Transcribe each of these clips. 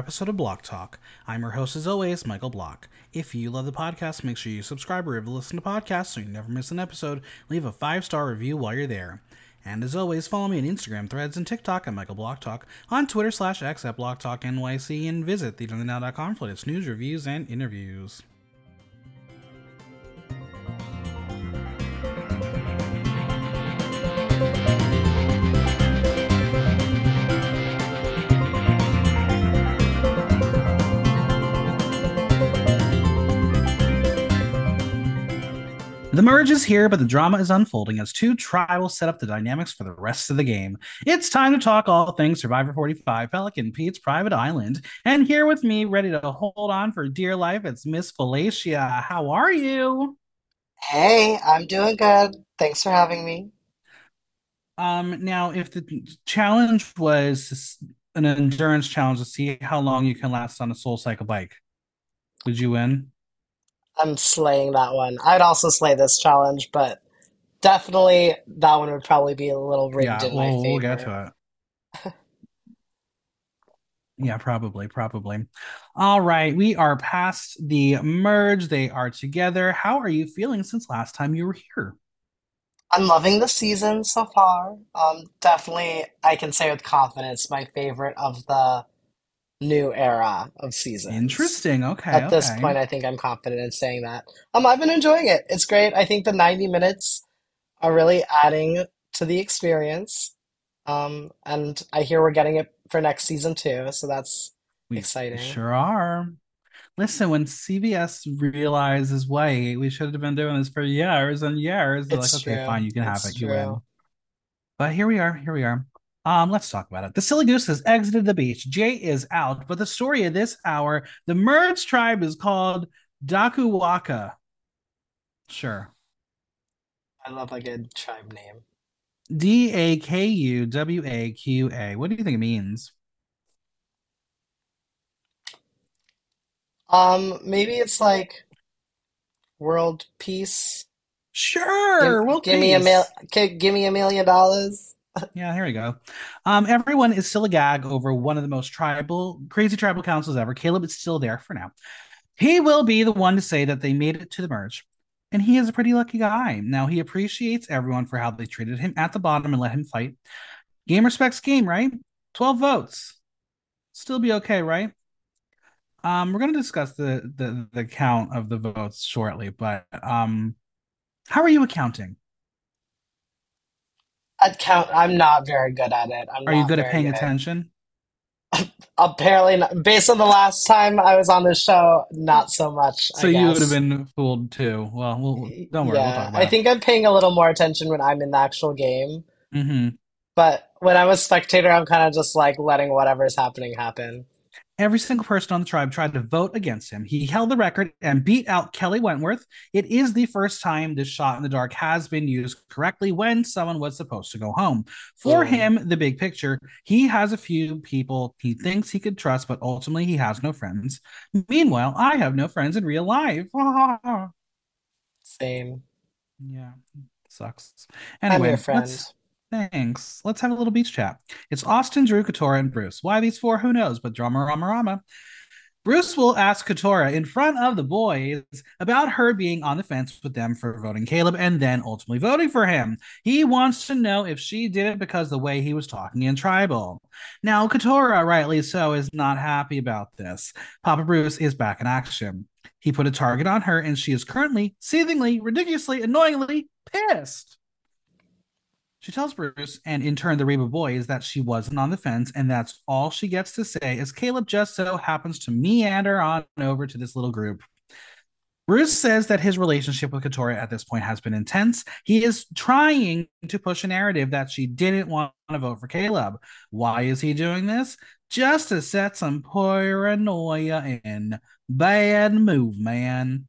episode of Block Talk. I'm your host, as always, Michael Block. If you love the podcast, make sure you subscribe or listen to podcasts so you never miss an episode. Leave a five star review while you're there. And as always, follow me on Instagram, Threads, and TikTok at Michael Block Talk, on Twitter slash X at Block Talk NYC, and visit theeternetnow.com for its news, reviews, and interviews. The merge is here, but the drama is unfolding as two tribals set up the dynamics for the rest of the game. It's time to talk all things Survivor 45, Pelican Pete's Private Island. And here with me, ready to hold on for dear life, it's Miss Fellatia. How are you? Hey, I'm doing good. Thanks for having me. Um, now, if the challenge was an endurance challenge to see how long you can last on a soul cycle bike, would you win? I'm slaying that one. I'd also slay this challenge, but definitely that one would probably be a little rigged Yeah, in my we'll, we'll get favor. to it. Yeah, probably, probably. All right, we are past the merge. They are together. How are you feeling since last time you were here? I'm loving the season so far. Um, definitely, I can say with confidence, my favorite of the new era of seasons. Interesting. Okay, At this point, I think I'm confident in saying that. Um, I've been enjoying it. It's great. I think the 90 minutes are really adding to the experience. Um, and I hear we're getting it for next season too, so that's We exciting. sure are. Listen, when CBS realizes, wait, we should have been doing this for years and years, they're like, It's okay, fine, you can have It's it. You true. win. But here we are. Here we are. Um, let's talk about it. The Silly Goose has exited the beach. Jay is out, but the story of this hour, the merged tribe is called Dakuwaqa. Sure. I love like a good tribe name. D A K U W A Q A. What do you think it means? Um, maybe it's like world peace. Give, Sure, world give me a mil, peace. give me a million dollars. Yeah, here we go. Um, everyone is still agag over one of the most tribal, crazy tribal councils ever. Caleb is still there for now. He will be the one to say that they made it to the merge. And he is a pretty lucky guy. Now, he appreciates everyone for how they treated him at the bottom and let him fight. Game respects game, right? 12 votes. Still be okay, right? Um, we're going to discuss the, the the count of the votes shortly, but um, how are you accounting? I'd count. I'm not very good at it. I'm Are you not good at very paying good at attention? Apparently, not, based on the last time I was on this show, not so much, So I you would have guess. been fooled too. Well, we'll don't worry, we'll talk Yeah, I about think I'm paying a little more attention when I'm in the actual game, it. hmm but when I'm a spectator, I'm kind of just like letting whatever's happening happen. Every single person on the tribe tried to vote against him. He held the record and beat out Kelley Wentworth. It is the first time this shot in the dark has been used correctly when someone was supposed to go home. For him, the big picture, he has a few people he thinks he could trust, but ultimately he has no friends. Meanwhile, I have no friends in real life. same. yeah, sucks. I'm your Anyway, friend. let's Thanks. Let's have a little beach chat. It's Austin, Drew, Katurah, and Bruce. Why these four? Who knows? But drama, rama, rama. Bruce will ask Katurah in front of the boys about her being on the fence with them for voting Caleb and then ultimately voting for him. He wants to know if she did it because the way he was talking in tribal. Now, Katurah, rightly so, is not happy about this. Papa Bruce is back in action. He put a target on her, and she is currently, seethingly, ridiculously, annoyingly pissed. She tells Bruce and in turn the Reba boys that she wasn't on the fence, and that's all she gets to say as Caleb just so happens to meander on over to this little group. Bruce says that his relationship with Katurah at this point has been intense. He is trying to push a narrative that she didn't want to vote for Caleb. Why is he doing this? Just to set some paranoia in. Bad move, man.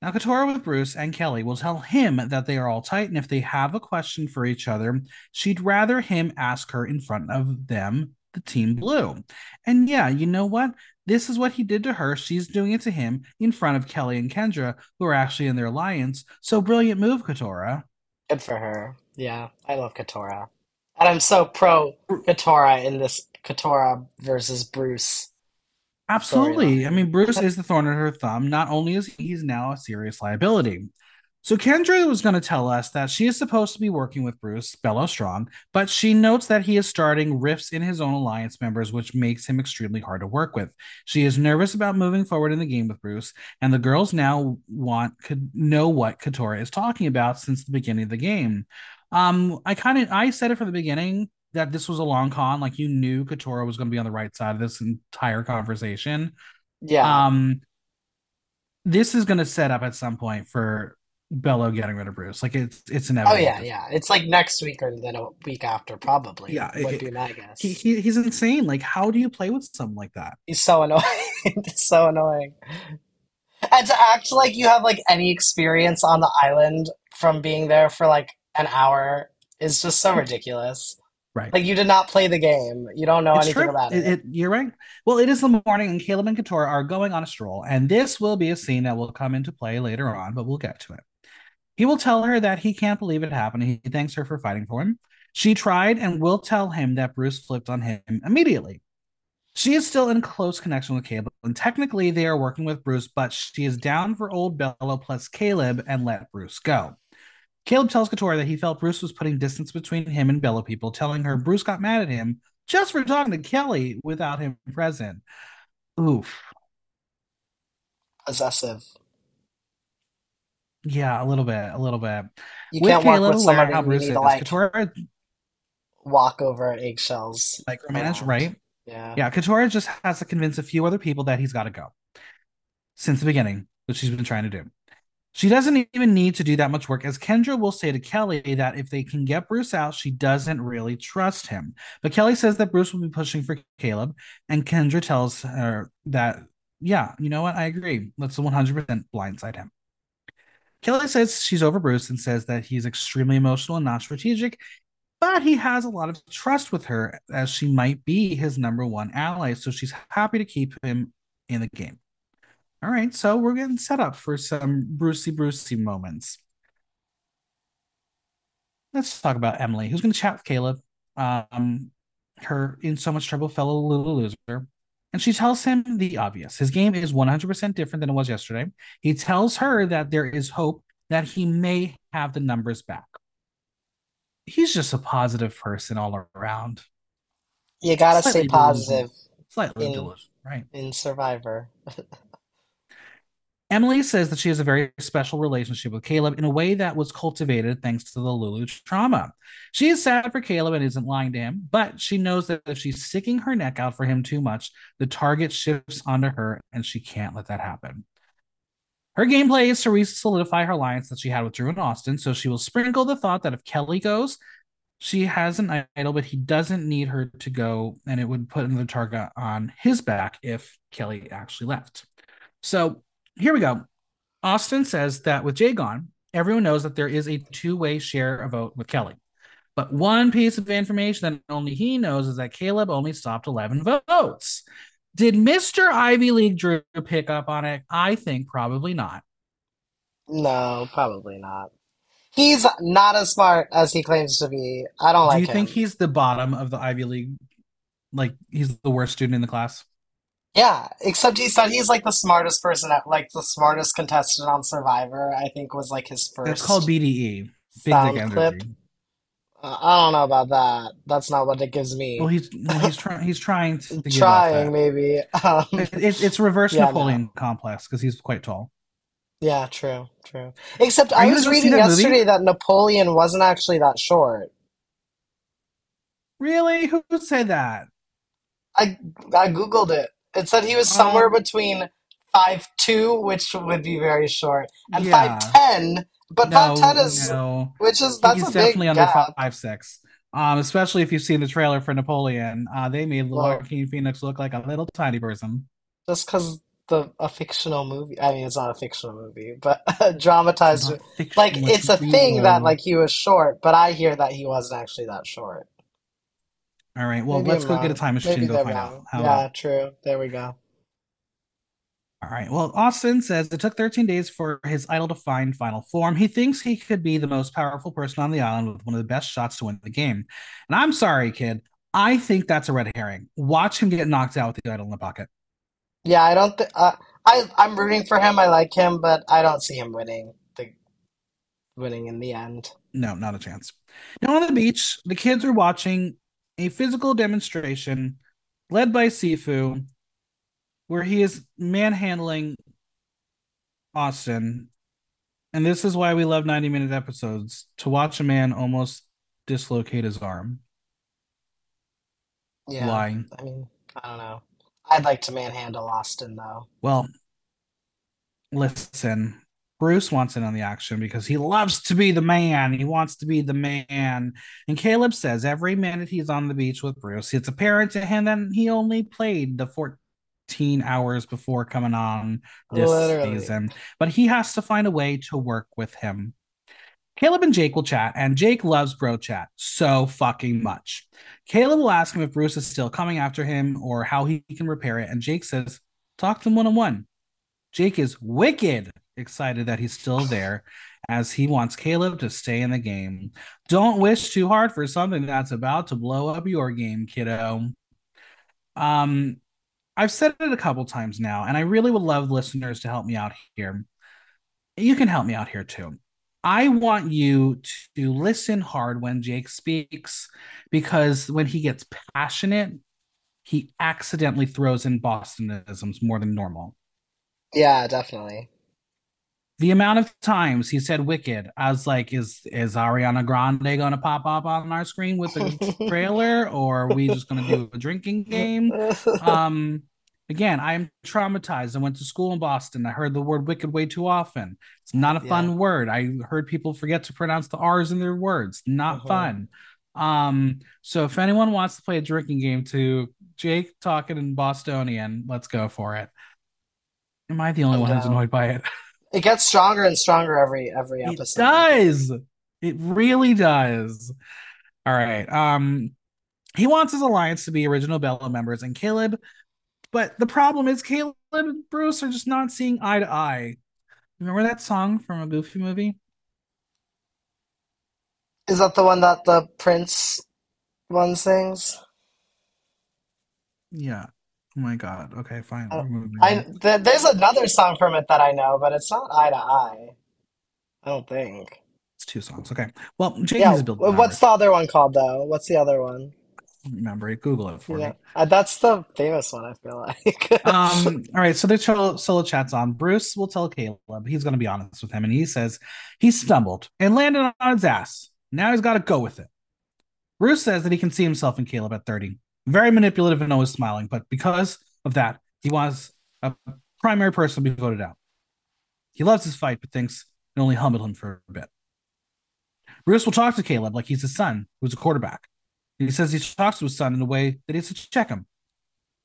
Now, Katurah with Bruce and Kelly will tell him that they are all tight, and if they have a question for each other, she'd rather him ask her in front of them, the Team Blue. And yeah, you know what? This is what he did to her. She's doing it to him in front of Kelly and Kendra, who are actually in their alliance. So brilliant move, Katurah. Good for her. Yeah, I love Katurah. And I'm so pro Katurah in this Katurah versus Bruce Absolutely. I mean, Bruce is the thorn in her thumb. Not only is he, he's now a serious liability. So Kendra was going to tell us that she is supposed to be working with Bruce Belo Strong, but she notes that he is starting rifts in his own alliance members, which makes him extremely hard to work with. She is nervous about moving forward in the game with Bruce, and the girls now want could know what Katurah is talking about since the beginning of the game. Um, I kind of I said it from the beginning that this was a long con, like you knew Katurah was going to be on the right side of this entire conversation. Yeah. Um, this is going to set up at some point for Belo getting rid of Bruce. Like it's it's inevitable. Oh yeah, yeah. It's like next week or then a week after, probably, Yeah, would it, be my he, guess. he he's insane. Like how do you play with someone like that? He's so annoying. So annoying. And to act like you have like any experience on the island from being there for like an hour is just so ridiculous. Right. Like you did not play the game. You don't know It's anything true. about It, it. it you're right. Well, it is the morning, and Caleb and Katurah are going on a stroll, and this will be a scene that will come into play later on, but we'll get to it. He will tell her that he can't believe it happened. He thanks her for fighting for him. She tried and will tell him that Bruce flipped on him immediately. She is still in close connection with Caleb, and technically they are working with Bruce, but she is down for old Belo plus Caleb and let Bruce go. Caleb tells Katurah that he felt Bruce was putting distance between him and Belo people, telling her Bruce got mad at him just for talking to Kelly without him present. Oof. Possessive. Yeah, a little bit, a little bit. You With can't Caleb with aware somebody how Bruce is, like Katurah walk over eggshells micromanage, around. right? Yeah. Yeah, Katurah just has to convince a few other people that he's got to go since the beginning, which she's been trying to do. She doesn't even need to do that much work, as Kendra will say to Kelly that if they can get Bruce out, she doesn't really trust him. But Kelly says that Bruce will be pushing for Caleb, and Kendra tells her that, yeah, you know what? I agree. Let's 100% blindside him. Kelly says she's over Bruce and says that he's extremely emotional and not strategic, but he has a lot of trust with her as she might be his number one ally. So she's happy to keep him in the game. All right, so we're getting set up for some Brucey Brucey moments. Let's talk about Emily, who's going to chat with Caleb. Um, her in so much trouble fellow little loser. And she tells him the obvious. His game is 100% different than it was yesterday. He tells her that there is hope that he may have the numbers back. He's just a positive person all around. You gotta stay Slightly delusional. positive Slightly in delusional, right? in Survivor. Emily says that she has a very special relationship with Caleb in a way that was cultivated thanks to the Lulu trauma. She is sad for Caleb and isn't lying to him, but she knows that if she's sticking her neck out for him too much, the target shifts onto her and she can't let that happen. Her gameplay is to solidify her alliance that she had with Drew and Austin, so she will sprinkle the thought that if Kelly goes, she has an idol, but he doesn't need her to go, and it would put another target on his back if Kelly actually left. So here we go. Austin says that with Jay gone, everyone knows that there is a two way share a vote with Kelly. But one piece of information that only he knows is that Caleb only stopped 11 votes. Did Mr. Ivy League Drew pick up on it? I think probably not. No, probably not. He's not as smart as he claims to be. I don't Do like Do you think he's the bottom of the Ivy League? Like he's the worst student in the class? Yeah, except he said he's like the smartest person at like the smartest contestant on Survivor, I think was like his That's called first BDE, Big Dick sound clip. Energy. Uh, I don't know about that. That's not what it gives Well, me. he's well, he's trying he's trying to give off Trying that. maybe. Um, It, it, it's reverse yeah, no. Napoleon complex because he's quite tall. Yeah, true, true. Except Are I you gonna was go see reading that movie? yesterday that Napoleon wasn't actually that short. Really? Who would say that? I I googled it. It said he was somewhere Um, between five two, which would be very short, and five yeah. ten. But five No, ten is, no. which is that's He's a definitely big under gap. five six. Um, especially if you've seen the trailer for Napoleon. Uh, they made Well, Joaquin Phoenix look like a little tiny person. just because the a fictional movie. I mean, it's not a fictional movie, but a It's dramatized. not Like fictional, it's it's a thing that real. like he was short, but I hear that he wasn't actually that short. All right, well, Maybe let's go get a time machine Maybe and go they're find out. wrong. How about? Yeah, true. There we go. All right. Well, Austin says it took 13 days for his idol to find final form. He thinks he could be the most powerful person on the island with one of the best shots to win the game. And I'm sorry, kid. I think that's a red herring. Watch him get knocked out with the idol in the pocket. Yeah, I don't think uh, I I'm rooting for him. I like him, but I don't see him winning the winning in the end. No, not a chance. Now on the beach, the kids are watching a physical demonstration led by Sifu, where he is manhandling Austin. And this is why we love 90 minute episodes to watch a man almost dislocate his arm. Yeah, Why? I mean, I don't know. I'd like to manhandle Austin though. Well, listen, Bruce wants in on the action because he loves to be the man. He wants to be the man. And Caleb says every minute he's on the beach with Bruce, it's apparent to him that he only played the 14 hours before coming on this Literally. season, but he has to find a way to work with him. Caleb and Jake will chat, and Jake loves bro chat so fucking much. Caleb will ask him if Bruce is still coming after him or how he can repair it, and Jake says, Talk to him one on one. Jake is wicked excited that he's still there as he wants Caleb to stay in the game. Don't wish too hard for something that's about to blow up your game, kiddo. Um, I've said it a couple times now, and I really would love listeners to help me out here. You can help me out here too. I want you to listen hard when Jake speaks because when he gets passionate, he accidentally throws in Bostonisms more than normal. Yeah, definitely. The amount of times he said wicked i was like is is ariana grande gonna pop up on our screen with a trailer or are we just gonna do a drinking game? Um again i'm traumatized. I went to school in boston. I heard the word wicked way too often. It's not a fun Yeah. word. I heard people forget to pronounce the r's in their words. Not Mhm. fun. Um so if anyone wants to play a drinking game to jake talking in bostonian let's go for it. Am i the only one who's annoyed by it It gets stronger and stronger every every episode. It does. It really does. All right. Um, he wants his alliance to be original Belo members and Caleb, but the problem is Caleb and Bruce are just not seeing eye to eye. Remember that song from a Goofy movie? Is that the one that the Prince one sings? Yeah. Oh my god. Okay, fine. Uh, I th there's another song from it that I know, but it's not Eye to Eye. I don't think. It's two songs. Okay. Well, Yeah, to what's the other one called though? What's the other one? Remember it. Google it for Yeah, me. uh, that's the famous one, I feel like. Um, all right, so there's solo, solo chat's on. Bruce will tell Caleb he's going to be honest with him, and he says he stumbled and landed on his ass. Now he's got to go with it. Bruce says that he can see himself in Caleb at 30. Very manipulative and always smiling, but because of that, he wants a primary person to be voted out. He loves his fight, but thinks it only humbled him for a bit. Bruce will talk to Caleb like he's his son, who's a quarterback. He says he talks to his son in a way that he's to check him.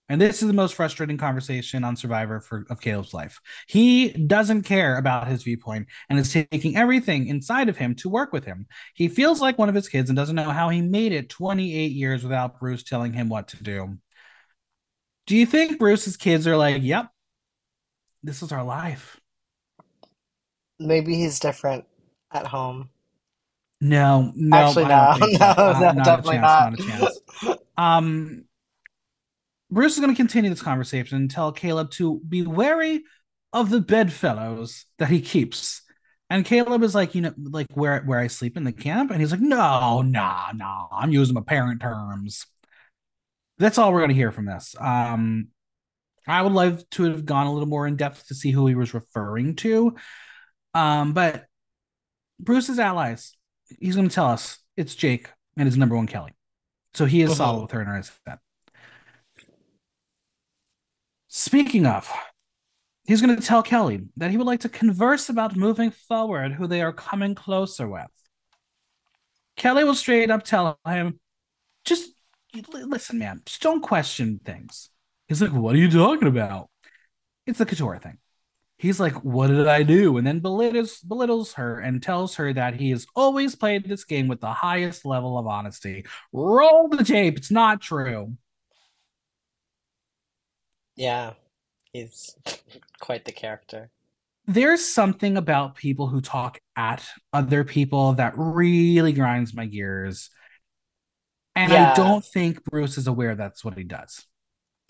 And this is the most frustrating conversation on Survivor for of Caleb's life. He doesn't care about his viewpoint and is taking everything inside of him to work with him. He feels like one of his kids and doesn't know how he made it 28 years without Bruce telling him what to do. Do you think Bruce's kids are like, "Yep, this is our life"? Maybe he's different at home. No, no, Actually, no, so. no, Uh, no, not definitely chance. not. Not a chance. Um, Bruce is going to continue this conversation and tell Caleb to be wary of the bedfellows that he keeps. And Caleb is like, you know, like where where I sleep in the camp, and he's like, no, nah, nah, I'm using my parent terms. That's all we're going to hear from this. Um, I would love to have gone a little more in depth to see who he was referring to. Um, but Bruce's allies, he's going to tell us it's Jake and his number one Kelly. So he is solid Mhm. with her in her set. Speaking of, he's going to tell Kelly that he would like to converse about moving forward who they are coming closer with. Kelly will straight up tell him, just listen, man, just don't question things. He's like, what are you talking about? It's the Katurah thing. He's like, what did I do? And then belittles, belittles her and tells her that he has always played this game with the highest level of honesty. Roll the tape. It's not true. Yeah, he's quite the character. there's something about people who talk at other people that really grinds my gears. And I don't think Bruce is aware that's what he does.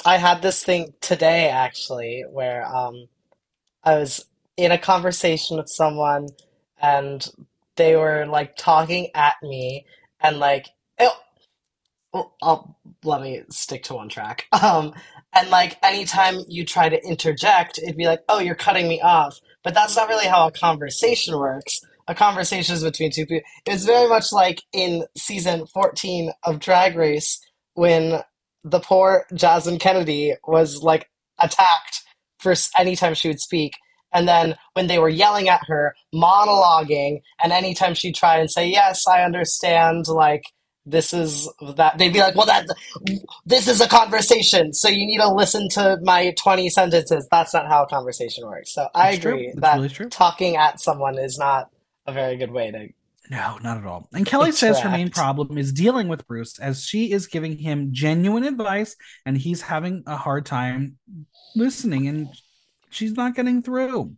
I had this thing today actually where um I was in a conversation with someone and they were like talking at me and like well, I'll let me stick to one track. Um, and like anytime you try to interject, it'd be like, "Oh, you're cutting me off." But that's not really how a conversation works. A conversation is between two people. It's very much like in season 14 of Drag Race when the poor Jasmine Kennedie was like attacked for anytime she would speak. And then when they were yelling at her, monologuing, and anytime she'd try and say, Yes, I understand, like, this is that they'd be like well that this is a conversation so you need to listen to my 20 sentences that's not how a conversation works so i agree that really true. talking at someone is not a very good way to No, not at all. And Kelly says her main problem is dealing with Bruce as she is giving him genuine advice and he's having a hard time listening and she's not getting through.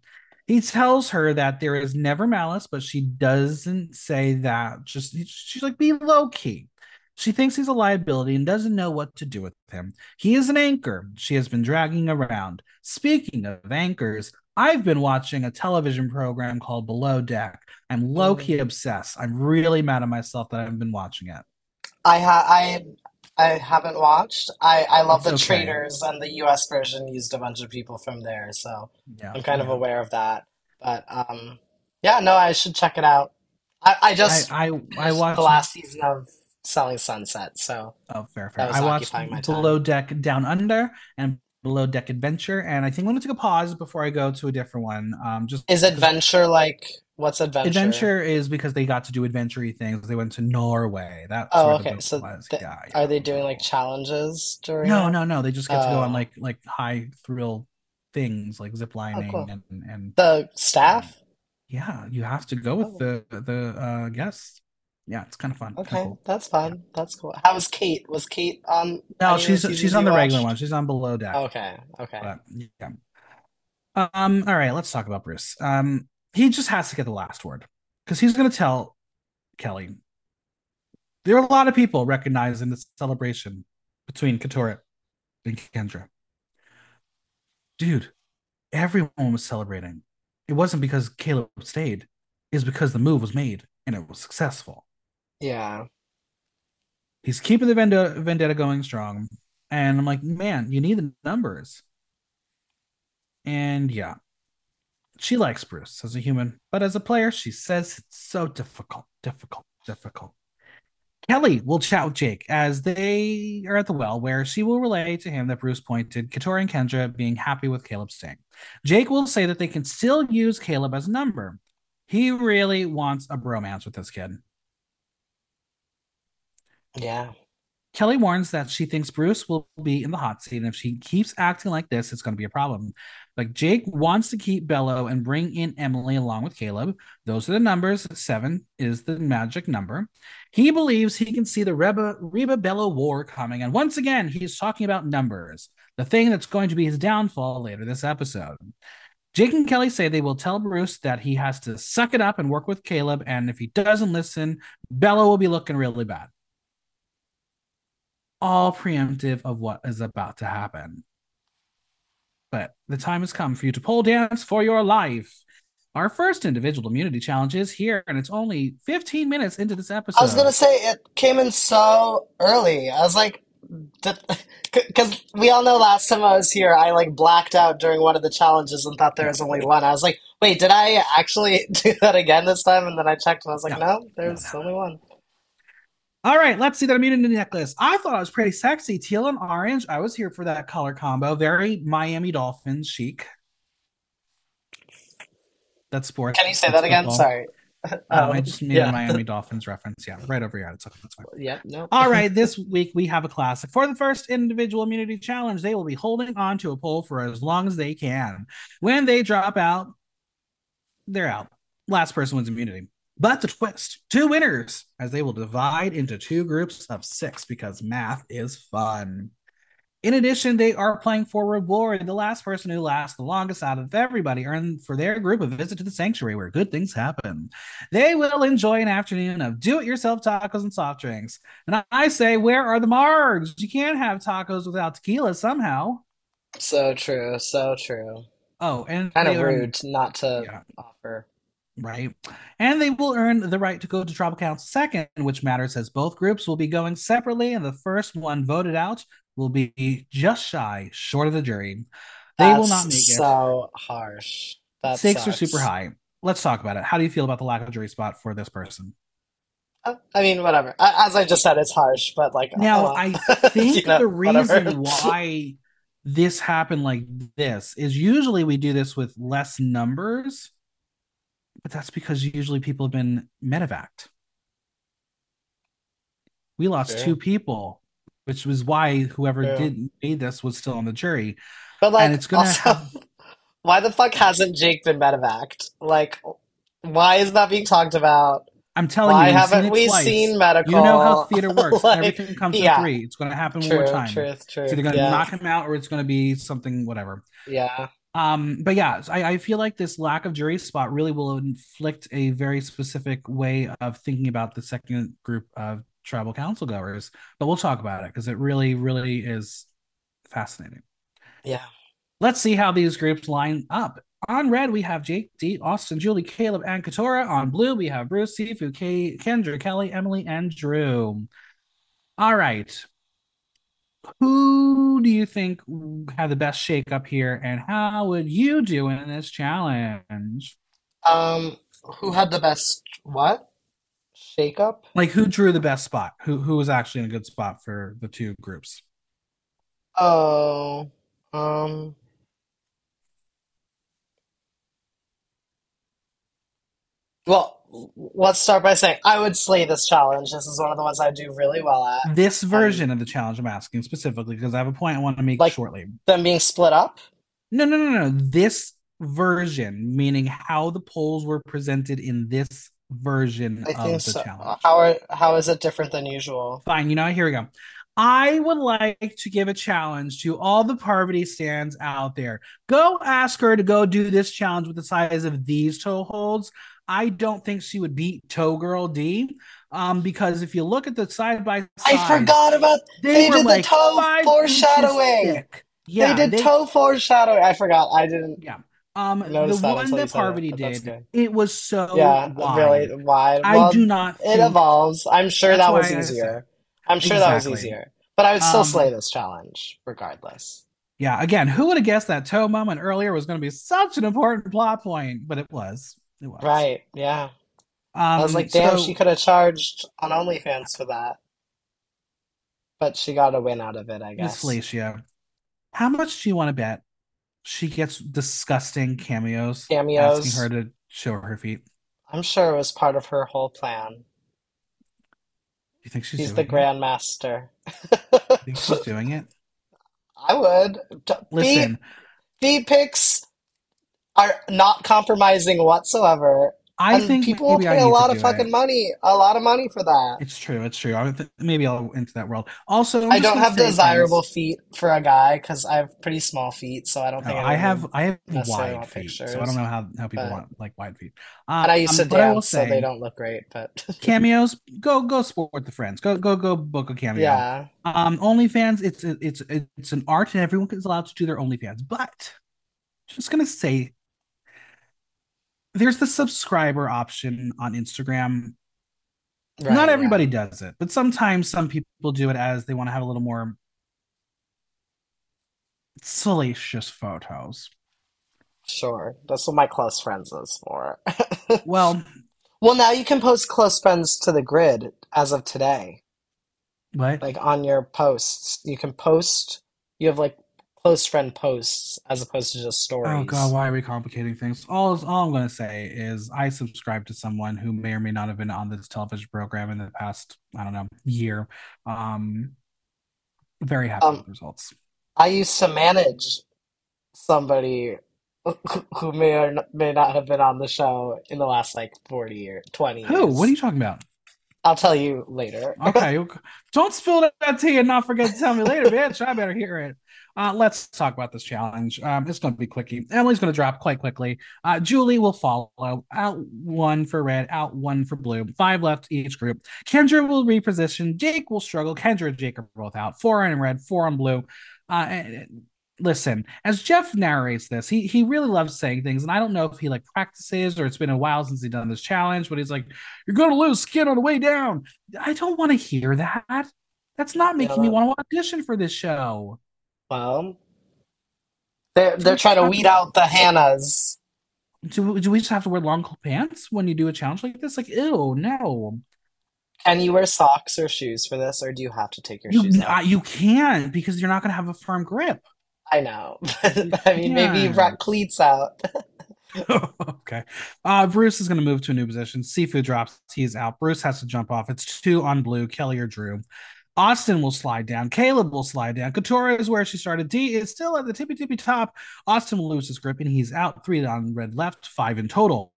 He tells her that there is never malice, but she doesn't say that. Just she's like, be low key. She thinks he's a liability and doesn't know what to do with him. He is an anchor she has been dragging around. Speaking of anchors, I've been watching a television program called Below Deck. I'm low Mm. key obsessed. I'm really mad at myself that I've been watching it. i ha- i i haven't watched i i love It's the okay. traders and the us version used a bunch of people from there so Yeah, i'm kind of yeah. aware of that but um yeah no i should check it out i i I just I I finished the watched last season of selling sunset so oh fair that fair. was I watched occupying my Below Deck Down Under and Below Deck Adventure, and I think I'm gonna take a pause before I go to a different one. Um, just Is because adventure like what's adventure? adventure is because they got to do adventure things. They went to Norway. That's Oh, okay. So th Yeah, are yeah. they doing like challenges during no, no, no. They just get to go on Oh, like like high thrill things like zip oh, cool. and and The staff? yeah, you have to go with Oh, the the uh guests. Yeah, it's kind of fun, okay. cool. That's fun. That's cool. How was Kate? Was Kate on No, she's she's on the regular one. She's on below deck. Okay, okay. But yeah. Um, all right, let's talk about Bruce. Um, he just has to get the last word because he's gonna tell Kelly. There are a lot of people recognizing the celebration between Katurah and Kendra. Dude, everyone was celebrating. It wasn't because Caleb stayed, it's because the move was made and it was successful. Yeah. He's keeping the vendetta, vendetta going strong. And I'm like, man, you need the numbers. And yeah, she likes Bruce as a human, but as a player, she says it's so difficult, difficult, difficult. Kelly will chat with Jake as they are at the well, where she will relay to him that Bruce pointed Katurah and Kendra being happy with Caleb staying. Jake will say that they can still use Caleb as a number. He really wants a bromance with this kid. Yeah. Kelly warns that she thinks Bruce will be in the hot seat, and if she keeps acting like this, it's going to be a problem. Like Jake wants to keep Belo and bring in Emily along with Caleb. Those are the numbers. Seven is the magic number. He believes he can see the Reba, Reba Belo war coming, and once again, he's talking about numbers, the thing that's going to be his downfall later this episode. Jake and Kelly say they will tell Bruce that he has to suck it up and work with Caleb, and if he doesn't listen, Belo will be looking really bad all preemptive of what is about to happen. But the time has come for you to pole dance for your life. Our first individual immunity challenge is here, and it's only 15 minutes into this episode. I was gonna say it came in so early. I was like, because we all know last time I was here, I like blacked out during one of the challenges and thought there was only one. I was like, wait, did I actually do that again this time? And then I checked and I was like, no, no, no, no, there's only one. All right, let's see that immunity necklace. I thought it was pretty sexy. Teal and orange. I was here for that color combo. Very Miami Dolphins chic. That's sports. Can you say That's that again? Sorry. Um, I Oh, just made a. Miami Dolphins reference. Yeah, right over your head. It's okay. That's fine. Yep, nope. All right, this week we have a classic. For the first individual immunity challenge, they will be holding on to a pole for as long as they can. When they drop out, they're out. Last person wins immunity. But the twist two winners, as they will divide into two groups of six because math is fun. In addition, they are playing for reward. The last person who lasts the longest out of everybody earn for their group a visit to the sanctuary where good things happen. They will enjoy an afternoon of do it yourself tacos and soft drinks. And I say, where are the margs? You can't have tacos without tequila somehow. So true, so true. Oh, and Kind of earn, rude not to yeah, offer. Right. And they will earn the right to go to Tribal Council second, which matters as both groups will be going separately, and the first one voted out will be just shy, short of the jury. They will not make That's it. so harsh. That Stakes are super high. Let's talk about it. How do you feel about the lack of jury spot for this person? Uh, I mean, whatever. As I just said, it's harsh, but like, Now, oh I well. You think know, the reason why this happened like this is usually we do this with less numbers, but that's because usually people have been medevaced. We lost two people, which was why whoever true. did made this was still on the jury, But and like, it's gonna also, have. why the fuck hasn't Jake been medevaced? Like, why is that being talked about? I'm telling you, Why seen haven't we twice. seen medical? You know how theater works. Like, Everything comes yeah, three. It's going to happen one more true, time. truth, It's either truth. going to Yeah, knock him out or it's going to be something whatever. yeah. Um, but yeah, I, I feel like this lack of jury spot really will inflict a very specific way of thinking about the second group of tribal council goers. But we'll talk about it because it really, really is fascinating. Yeah. Let's see how these groups line up. On red, we have Jake, Dee, Austin, Julie, Caleb, and Katurah. On blue, we have Bruce, Sifu, K, Kendra, Kelly, Emily, and Drew. All right. Who do you think had the best shakeup here, and how would you do in this challenge? Um, who had the best what? Shake up? Like, who drew the best spot? Who who was actually in a good spot for the two groups? Oh, um, well, let's start by saying I would slay this challenge. This is one of the ones I do really well at. This And version of the challenge, I'm asking specifically because I have a point I want to make like shortly. them being split up, No, no, no, no. This version, meaning how the polls were presented in this version I of the so. challenge. How are how is it different than usual? Fine, you know, here we go. I would like to give a challenge to all the Parvati stands out there. Go ask her to go do this challenge with the size of these toe holds. I don't think she would beat Toe Girl Dee. Um, because if you look at the side by side, I forgot about they they did the like toe foreshadowing. thick. They did they toe foreshadowing. I forgot. I didn't yeah. Um, the one that said it, Parvati did, it was so Yeah, wide. really wide. I do not it evolves. I'm sure that was why I said easier. I'm sure that was easier. But I would still slay Um, this challenge regardless. yeah, again, who would have guessed that toe moment earlier was going to be such an important plot point? But it was. It was. Right, yeah. I was Um, like, damn, she could have charged on OnlyFans for that. But she got a win out of it, I Miss guess. Fellatia, how much do you want to bet she gets disgusting cameos cameos asking her to show her feet? I'm sure it was part of her whole plan. you think she's She's the it? Grandmaster. You think she's doing it? I would. Listen, feet pics are not compromising whatsoever. I And think people will pay a lot of fucking it. money, a lot of money for that. It's true. It's true. I th- maybe I'll into that world. Also, I'm I don't have desirable things. feet for a guy because I have pretty small feet, so I don't No, think I have I have wide feet, so I don't know how how people But want like wide feet. and I used to Um, but I will dance, so they don't look great. But cameos. Go go sport the friends. Go go go book a cameo. yeah, Um, OnlyFans. It's it's it's an art, and everyone is allowed to do their OnlyFans. But just gonna say, there's the subscriber option on Instagram. Not right, yeah, everybody does it, but sometimes some people do it as they want to have a little more salacious photos. sure. That's what my close friends is for. Well, Well, now you can post close friends to the grid as of today. what? Like on your posts, you can post. You have like close friend posts as opposed to just stories. Oh God, why are we complicating things? All all I'm gonna say is I subscribe to someone who may or may not have been on this television program in the past, I don't know, year. Um, very happy with Um, the results. I used to manage somebody who may or may not have been on the show in the last like 40 or 20 Who? What are you talking about? I'll tell you later. Okay, don't spill that tea and not forget to tell me later, bitch. I better hear it. Uh, let's talk about this challenge. Um, it's going to be quickie. Emily's going to drop quite quickly. Uh, Julie will follow. Out one for red, out one for blue. Five left each group. Kendra will reposition. Jake will struggle. Kendra and Jake are both out. Four in red, four on blue. Uh, and, listen, as Jeff narrates this, he he really loves saying things, and I don't know if he like practices or it's been a while since he done this challenge, but he's like, "You're going to lose skin on the way down." I don't want to hear that. That's not making yeah, me want to audition for this show. Well, they're they're trying to weed out the Hannahs. Do, do we just have to wear long pants when you do a challenge like this? Like, ew, no. Can you wear socks or shoes for this, or do you have to take your you, shoes out? You can because you're not going to have a firm grip. I know. I mean, yeah. maybe you brought cleats out. okay. Uh, Bruce is going to move to a new position. Sifu drops. He's out. Bruce has to jump off. It's two on blue. Kelly or Drew. Austin will slide down. Caleb will slide down. Katurah is where she started. Dee is still at the tippy tippy top. Austin will lose his grip and he's out. Three on red left, five in total.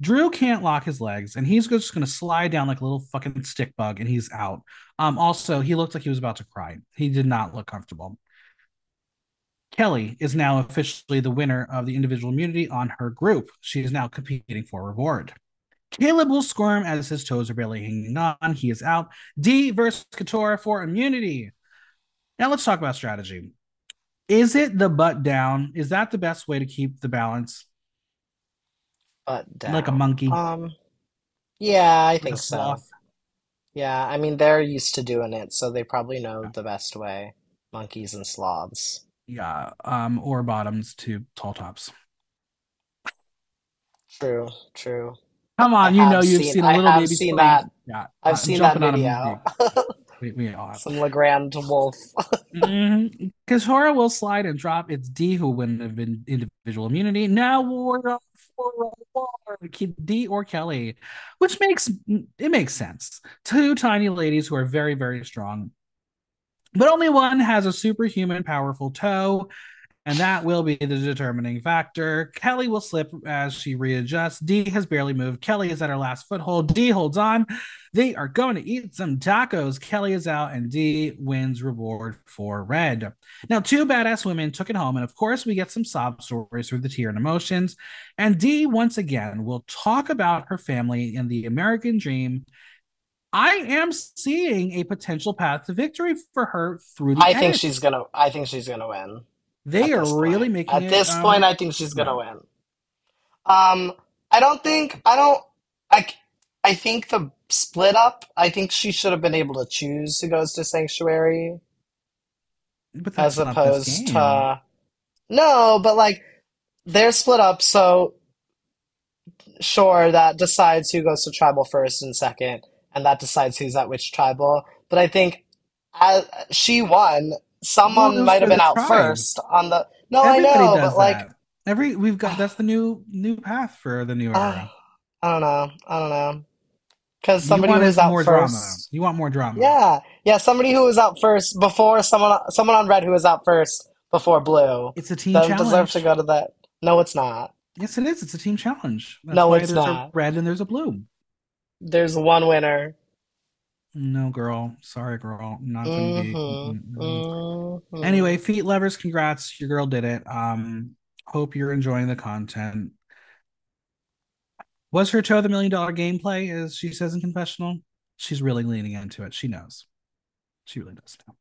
Drew can't lock his legs and he's just going to slide down like a little fucking stick bug and he's out. Um, also, he looked like he was about to cry. He did not look comfortable. Kelly is now officially the winner of the individual immunity on her group. She is now competing for reward. Caleb will squirm as his toes are barely hanging on. He is out. Dee versus Katurah for immunity. Now let's talk about strategy. Is it the butt down? Is that the best way to keep the balance? Butt down. Like a monkey. Um yeah, I like think so. Yeah, I mean they're used to doing it, so they probably know the best way. Monkeys and sloths. Yeah, um, or bottoms to tall tops. True, true. Come on, I you know you've seen, seen a little I baby. Seen that. Yeah, I've uh, seen that video. we, we all Some Legrand wolf. mm-hmm. Katurah will slide and drop. It's Dee who win the individual immunity. Now we're for Dee or Kelly, which makes it makes sense. Two tiny ladies who are very very strong, but only one has a superhuman powerful toe and that will be the determining factor. Kelly will slip as she readjusts. Dee has barely moved. Kelly is at her last foothold. Dee holds on. They are going to eat some tacos. Kelly is out, and Dee wins reward for red. Now, two badass women took it home, and of course, we get some sob stories through the tear and emotions. And Dee, once again, will talk about her family and the American dream I am seeing a potential path to victory for her through the. I edit. think she's gonna. I think she's gonna win. They are really point. making at it, this um, point. I think she's gonna win. Um, I don't think I don't. I I think the split up. I think she should have been able to choose who goes to sanctuary, as opposed to no. But like they're split up, so sure that decides who goes to tribal first and second, and that decides who's at which tribal. But I think as, she won someone might have been out first on the. No, Everybody I know, but like every we've got that's the new new path for the new era. Uh, I don't know. I don't know. Because somebody who was out more first. Drama. You want more drama. Yeah, yeah. Somebody who was out first before someone someone on red who was out first before blue. It's a team challenge. Deserves to go to that. No, it's not. Yes, it is. It's a team challenge. That's no, it's there's not. A red and there's a blue. There's one winner. No, girl. Sorry, girl. Not gonna mm-hmm. be. Mm-hmm. Anyway, feet lovers, congrats. Your girl did it. Um, hope you're enjoying the content. Was her toe the million dollar gameplay, as she says in confessional? She's really leaning into it. She knows. She really does know.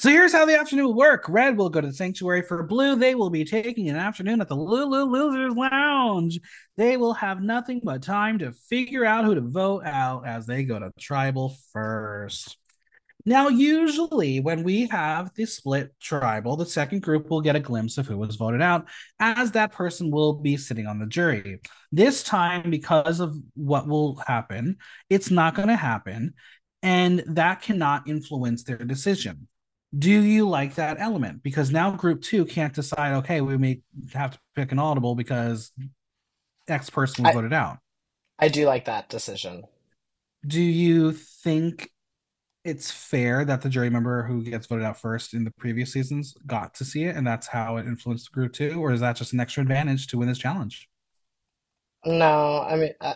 So here's how the afternoon will work. Red will go to the sanctuary for blue. They will be taking an afternoon at the Lulu Losers Lounge. They will have nothing but time to figure out who to vote out as they go to tribal first. Now, usually when we have the split tribal, the second group will get a glimpse of who was voted out, as that person will be sitting on the jury. This time, because of what will happen, it's not going to happen, and that cannot influence their decision do you like that element? Because now group two can't decide okay we may have to pick an audible because x person was I, voted out. I do like that decision. Do you think it's fair that the jury member who gets voted out first in the previous seasons got to see it and that's how it influenced group two? Or is that just an extra advantage to win this challenge? No i mean uh,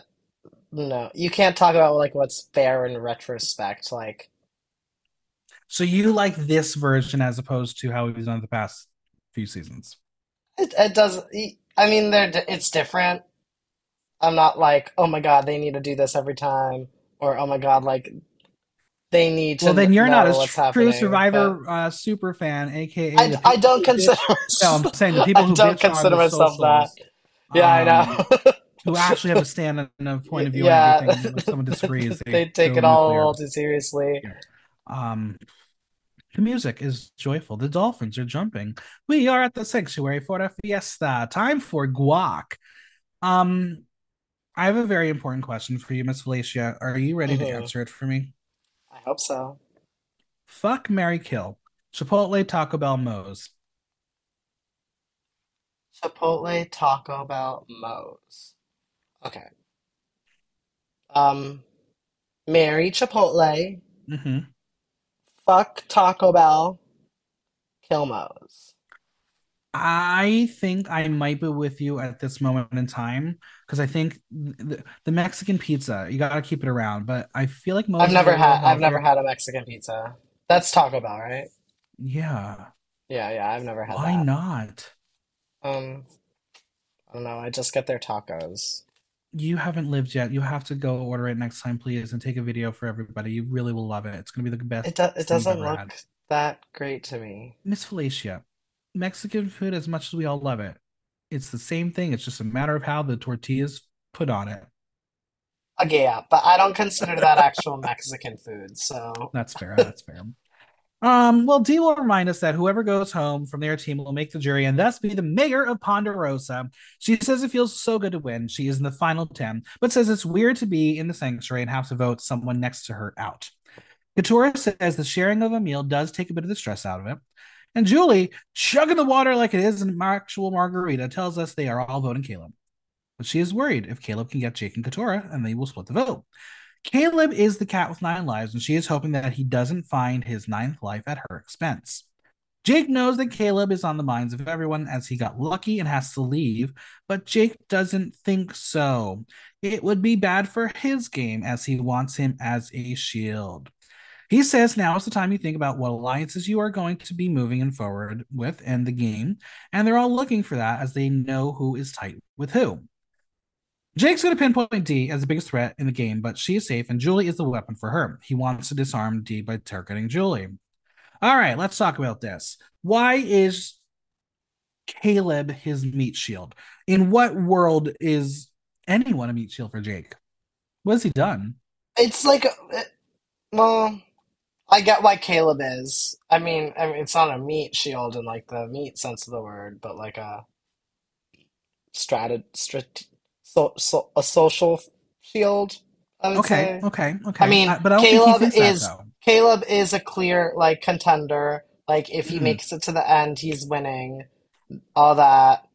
no, you can't talk about like what's fair in retrospect. Like, So you like this version as opposed to how he's done the past few seasons. it, it does. I mean, they're it's different. I'm not like, oh my God, they need to do this every time, or oh my God, like they need to Well, then you're not a true. But Survivor uh, super fan, aka I, I don't consider bitch. No, I'm saying the myself, people I who don't consider myself that. socials, Yeah, I um, know. who actually have a stand and a point of view on Yeah, everything. If someone disagrees, they they take it all a little too seriously. Yeah. Um, the music is joyful. The dolphins are jumping. We are at the sanctuary for a fiesta. Time for guac. Um, I have a very important question for you, Miss Fellatia. Are you ready to hmm answer it for me? I hope so. Fuck Mary Kill. Chipotle Taco Bell Moe's. Chipotle, Taco Bell, Moe's. Okay. Um, Mary Chipotle, hmm fuck Taco Bell, kill Moe's. I think I might be with you at this moment in time because I think the, the Mexican pizza, you gotta keep it around. But I feel like I've Moe's a never had I've never had a Mexican pizza. That's Taco Bell, right? Yeah, Yeah, yeah, I've never had why that. not? Um, I don't know. I just get their tacos. You haven't lived yet. You have to go order it next time, please, and take a video for everybody. You really will love it. It's gonna be the best It do it doesn't ever had. look that great to me. Miss Fellatia, Mexican food, as much as we all love it, it's the same thing. It's just a matter of how the tortillas put on it. Okay, yeah, but I don't consider that actual Mexican food, so That's fair. That's fair. Um, well, Dee will remind us that whoever goes home from their team will make the jury and thus be the mayor of Ponderosa. She says it feels so good to win. She is in the final 10, but says it's weird to be in the sanctuary and have to vote someone next to her out. Katurah says the sharing of a meal does take a bit of the stress out of it. And Julie, chugging the water like it is an actual margarita, tells us they are all voting Caleb. But she is worried if Caleb can get Jake and Katurah and they will split the vote. Caleb is the cat with nine lives, and she is hoping that he doesn't find his ninth life at her expense. Jake knows that Caleb is on the minds of everyone as he got lucky and has to leave, but Jake doesn't think so. It would be bad for his game as he wants him as a shield. He says now is the time you think about what alliances you are going to be moving and forward with in the game, and they're all looking for that as they know who is tight with who. Jake's going to pinpoint Dee as the biggest threat in the game, but she is safe and Julie is the weapon for her. He wants to disarm Dee by targeting Julie. All right, let's talk about this. Why is Caleb his meat shield? In what world is anyone a meat shield for Jake? What has he done? it's like, uh, well, I get why Caleb is. I mean, I mean, it's not a meat shield in like the meat sense of the word, but like a strat, strat, so, so a social would Okay, say. okay, I mean, I, but I don't think he Caleb is that. Caleb is a clear like contender. Like if he Mm. makes it to the end, he's winning. All that.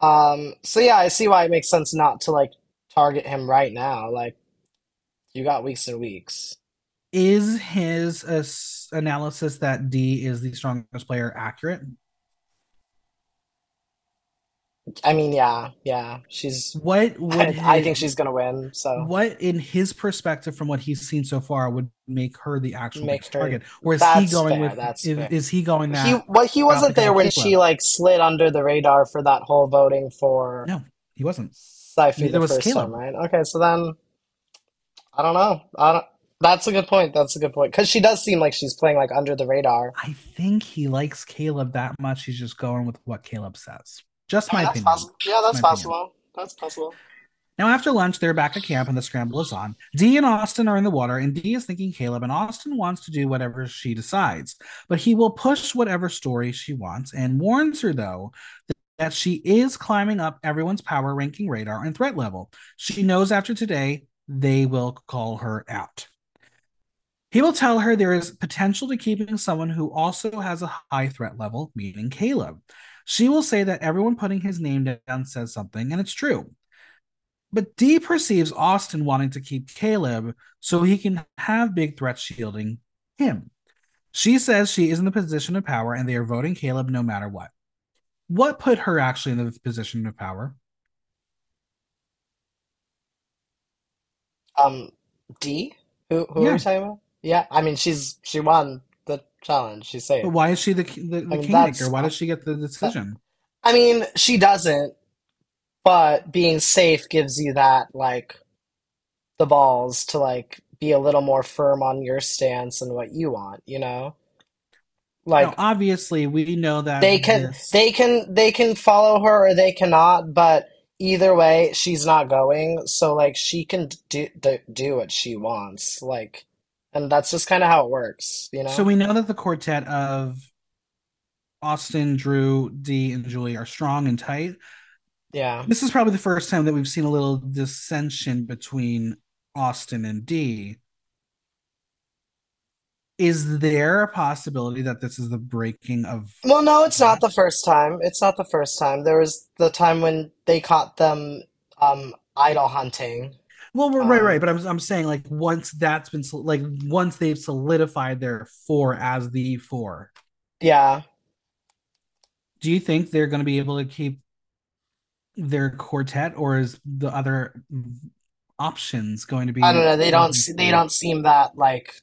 Um, so yeah, I see why it makes sense not to like target him right now. Like you got weeks and weeks. Is his uh, analysis that Dee is the strongest player accurate? I mean, yeah, yeah. She's What would I, I think she's gonna win, so what in his perspective from what he's seen so far would make her the actual her target or is he going fair, with that's is, is he going He that well, he wasn't there when she like slid under the radar for that whole voting for no he wasn't Sifu the was first time, caleb right? Okay, so then I don't know. I don't. That's a good point. That's a good point. Because she does seem like she's playing like under the radar. i think he likes caleb that much he's just going with what caleb says just my that's opinion possible. Yeah, that's my opinion possible. That's possible. Now, after lunch, they're back at camp and the scramble is on. Dee and Austin are in the water, and Dee is thinking Caleb, and Austin wants to do whatever she decides. But he will push whatever story she wants and warns her, though, that she is climbing up everyone's power ranking radar and threat level. She knows after today, they will call her out. He will tell her there is potential to keeping someone who also has a high threat level, meaning Caleb. She will say that everyone putting his name down says something, and it's true. But Dee perceives Austin wanting to keep Caleb so he can have big threats shielding him. She says she is in the position of power and they are voting Caleb no matter what. What put her actually in the position of power? Um, Dee? Who who are Yeah, we talking about? Yeah, I mean she's she won the challenge. She's but safe. why is she the the, I mean kingmaker? Why does she get the that, decision? I mean she doesn't, but being safe gives you that like the balls to like be a little more firm on your stance and what you want, you know? Now, Like obviously, we know that they can this. they can they can follow her or they cannot, but either way she's not going, so like she can do do, do what she wants. Like and that's just kind of how it works, you know. So we know that the quartet of Austin, Drew, Dee, and Julie are strong and tight. Yeah. This is probably the first time that we've seen a little dissension between Austin and Dee. Is there a possibility that this is the breaking of Well, no, it's not the first time. It's not the first time. There was the time when they caught them um idol hunting. Well, we're right, right, Um but I'm I'm saying like once that's been like once they've solidified their four as the four, yeah. do you think they're going to be able to keep their quartet, or is the other options going to be? I don't know. They don't they don't seem that like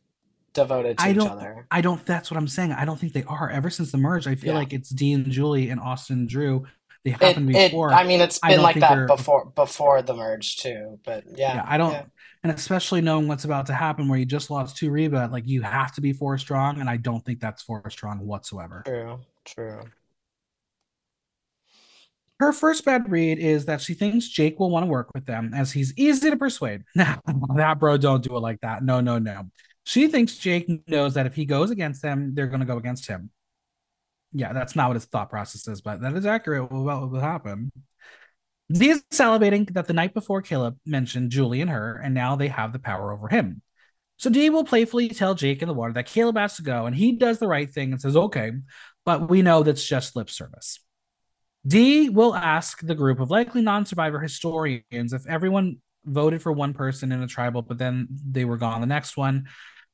devoted to I each don't. other. I don't. That's what I'm saying. I don't think they are. Ever since the merge, I feel Yeah. like it's Dean Julie and Austin Drew. They It happened it I mean it's been like that before before the merge too, but yeah. Yeah, I don't. Yeah. And especially knowing what's about to happen, where you just lost two Reba, like you have to be four strong, and I don't think that's four strong whatsoever. True. True. Her first bad read is that she thinks Jake will want to work with them as he's easy to persuade. Nah, that bro, don't do it like that. No, no, no. She thinks Jake knows that if he goes against them, they're going to go against him. Yeah, that's not what his thought process is, but that is accurate about what will happen. Dee is salivating that the night before Caleb mentioned Julie and her, and now they have the power over him. So Dee will playfully tell Jake in the water that Caleb has to go, and he does the right thing and says, okay, but we know that's just lip service. Dee will ask the group of likely non survivor historians if everyone voted for one person in a tribal, but then they were gone the next one.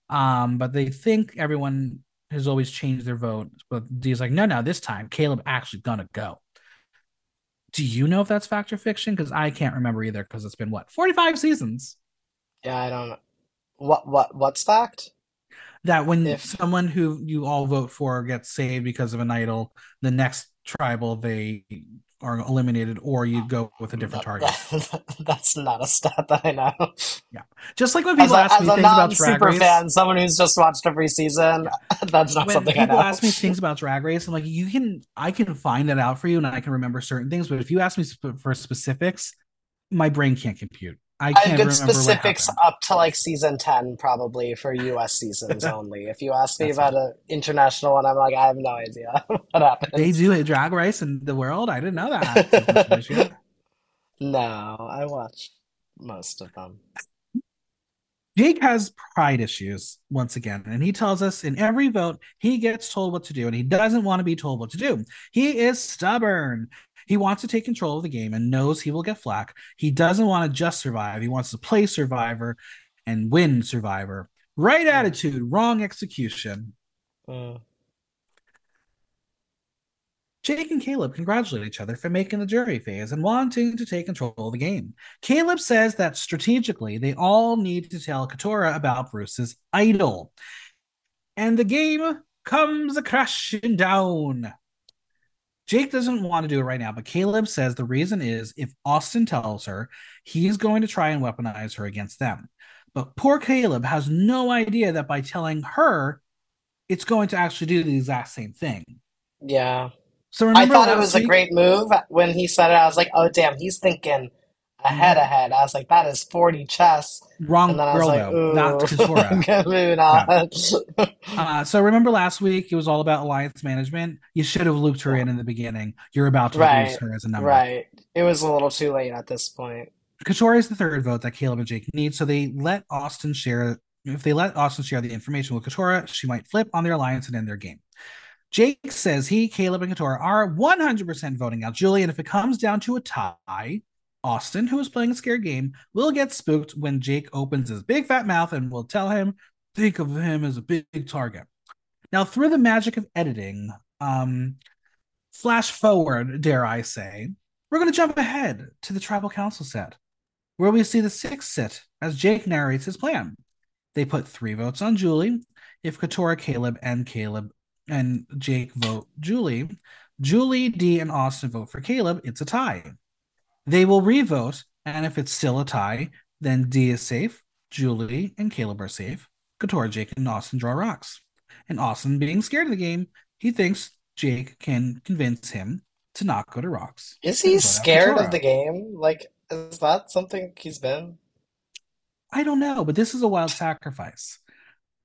Um, but they think everyone has always changed their vote. But Dee's like, no, no, this time Caleb actually gonna go. Do you know if that's fact or fiction? Because I can't remember either, because it's been what, 45 seasons? Yeah, I don't know. What what what's fact? That when If someone who you all vote for gets saved because of an idol, the next tribal they are eliminated, or you go with a different target. that, that's not a stat that I know. Yeah. Just like when As people a ask as me things about Drag super Race, fan, someone who's just watched every season, yeah. that's not When something I people ask me things about Drag Race, I'm like, you can, I can find that out for you, and I can remember certain things. But if you ask me sp- for specifics, my brain can't compute. I I have can't good specifics up to like season 10, probably for US seasons only. If you ask me That's about an international one, I'm like, I have no idea what happened. They do a Drag Race in the world. I didn't know that. Says Miss Fellatia. No, I watched most of them. Jake has pride issues once again, and he tells us in every vote he gets told what to do, and he doesn't want to be told what to do. He is stubborn. He wants to take control of the game and knows he will get flack. He doesn't want to just survive. He wants to play Survivor and win Survivor. Right Mm, attitude, wrong execution. mm. Jake and Caleb congratulate each other for making the jury phase and wanting to take control of the game. Caleb says that strategically, they all need to tell Katurah about Bruce's idol. And the game comes crashing down. Jake doesn't want to do it right now, but Caleb says the reason is if Austin tells her, he's going to try and weaponize her against them. But poor Caleb has no idea that by telling her, it's going to actually do the exact same thing. Yeah. So I thought it was a great move when he said it. I was like, oh, damn, he's thinking ahead, Mhm. ahead. I was like, that is 40 chess. Wrong then I was girl, like, though, not ooh, Katurah. moving Yeah. on. Uh, so remember last week it was all about alliance management. You should have looped her in in the beginning. You're about to lose Right, her as a number. right. It was a little too late at this point. Katurah is the third vote that Caleb and Jake need, so they let Austin share. If they let Austin share the information with Katurah, she might flip on their alliance and end their game. Jake says he, Caleb, and Katurah are 100% voting out Julie, and if it comes down to a tie, Austin, who is playing a scared game, will get spooked when Jake opens his big fat mouth and will tell him, think of him as a big, big target. Now, through the magic of editing, um, flash forward, dare I say, we're going to jump ahead to the tribal council set. where we see the six sit as Jake narrates his plan. They put three votes on Julie. If Katurah, Caleb, and Caleb and Jake vote Julie, Julie, D, and Austin vote for Caleb, it's a tie. They will revote, and if it's still a tie, then Dee is safe, Julie and Caleb are safe. Katurah, Jake, and Austin draw rocks. And Austin, being scared of the game, he thinks Jake can convince him to not go to rocks. Is he scared of the game? Like, is that something he's been? I don't know, but this is a wild sacrifice.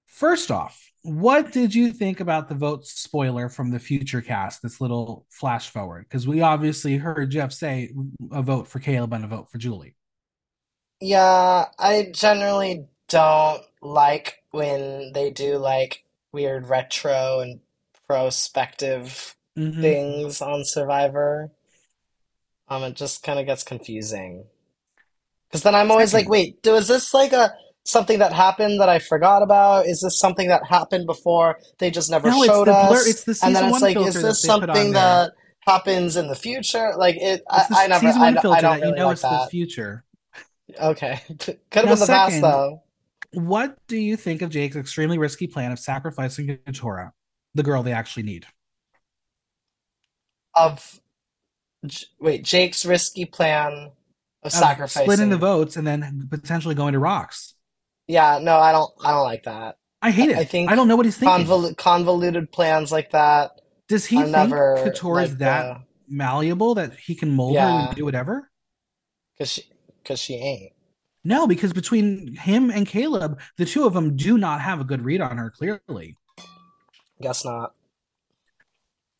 First off, what did you think about the vote spoiler from the future cast? This little flash forward, because we obviously heard Jeff say a vote for Caleb and a vote for Julie. Yeah, I generally don't like when they do like weird retro and prospective Mhm. things on Survivor. Um, it just kind of gets confusing. Because then I'm always like, wait, is this like a something that happened that I forgot about? Is this something that happened before they just never no, it's showed the blur. us? It's the And then season it's one like, is that this they put on something that happens in the future? Like it, I, It's I never, season I, don't- I don't that you really know like it's the future. Okay, could have been the past though. what do you think of Jake's extremely risky plan of sacrificing Katurah, the girl they actually need? Of wait, Jake's risky plan of Of splitting the votes and then potentially going to rocks. Yeah, no, I don't, I don't like that. I hate it. I think I don't know what he's thinking. convol convoluted plans like that Does he think never Katurah is that the malleable that he can mold her and do whatever? because she, because she ain't. No, because between him and Caleb, the two of them do not have a good read on her, clearly. Guess not.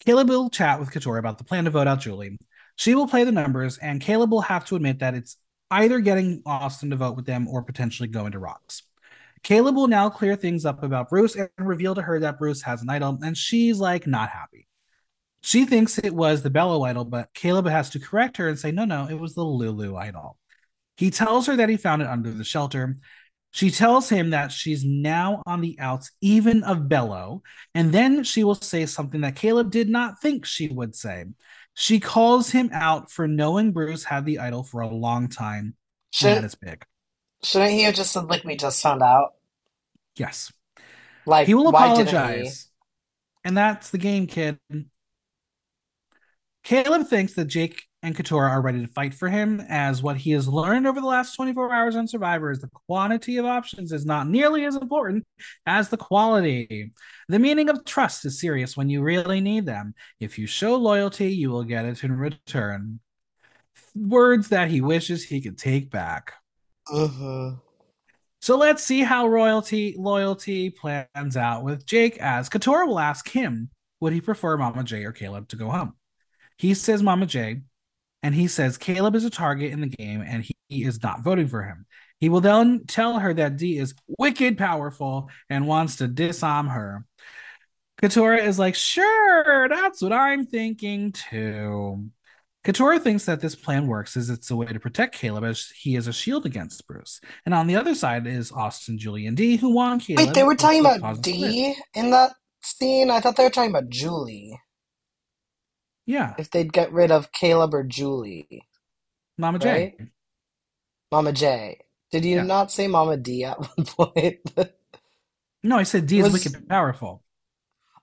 Caleb will chat with Katurah about the plan to vote out Julie. She will play the numbers, and Caleb will have to admit that it's either getting Austin to vote with them or potentially going to rocks. Caleb will now clear things up about Bruce and reveal to her that Bruce has an idol, and she's like not happy. She thinks it was the Belo idol, but Caleb has to correct her and say, no, no, it was the Lulu idol. He tells her that he found it under the shelter. She tells him that she's now on the outs, even of Belo, and then she will say something that Caleb did not think she would say. She calls him out for knowing Bruce had the idol for a long time, Shouldn't big. shouldn't he have just said like we just found out? Yes. Like He will why didn't he? apologize. And that's the game, kid. Caleb thinks that Jake and Katurah are ready to fight for him, as what he has learned over the last 24 hours on Survivor is the quantity of options is not nearly as important as the quality. The meaning of trust is serious when you really need them. If you show loyalty, you will get it in return. Words that he wishes he could take back. hmm So let's see how royalty loyalty plans out with Jake as Katurah will ask him, would he prefer Mama J or Caleb to go home? He says Mama J, and he says Caleb is a target in the game and he, he is not voting for him. He will then tell her that Dee is wicked powerful and wants to disarm her. Katurah is like, sure, that's what I'm thinking too. Katurah thinks that this plan works as it's a way to protect Caleb as he is a shield against Bruce. And on the other side is Austin, Julie, and Dee, who want Caleb. Wait, they were talking about cause a split. Dee in that scene? I thought they were talking about Julie. Yeah, If they'd get rid of Caleb or Julie, Mama J. Mama J. Did you Yeah. not say Mama Dee at one point? No, I said Dee is wicked powerful.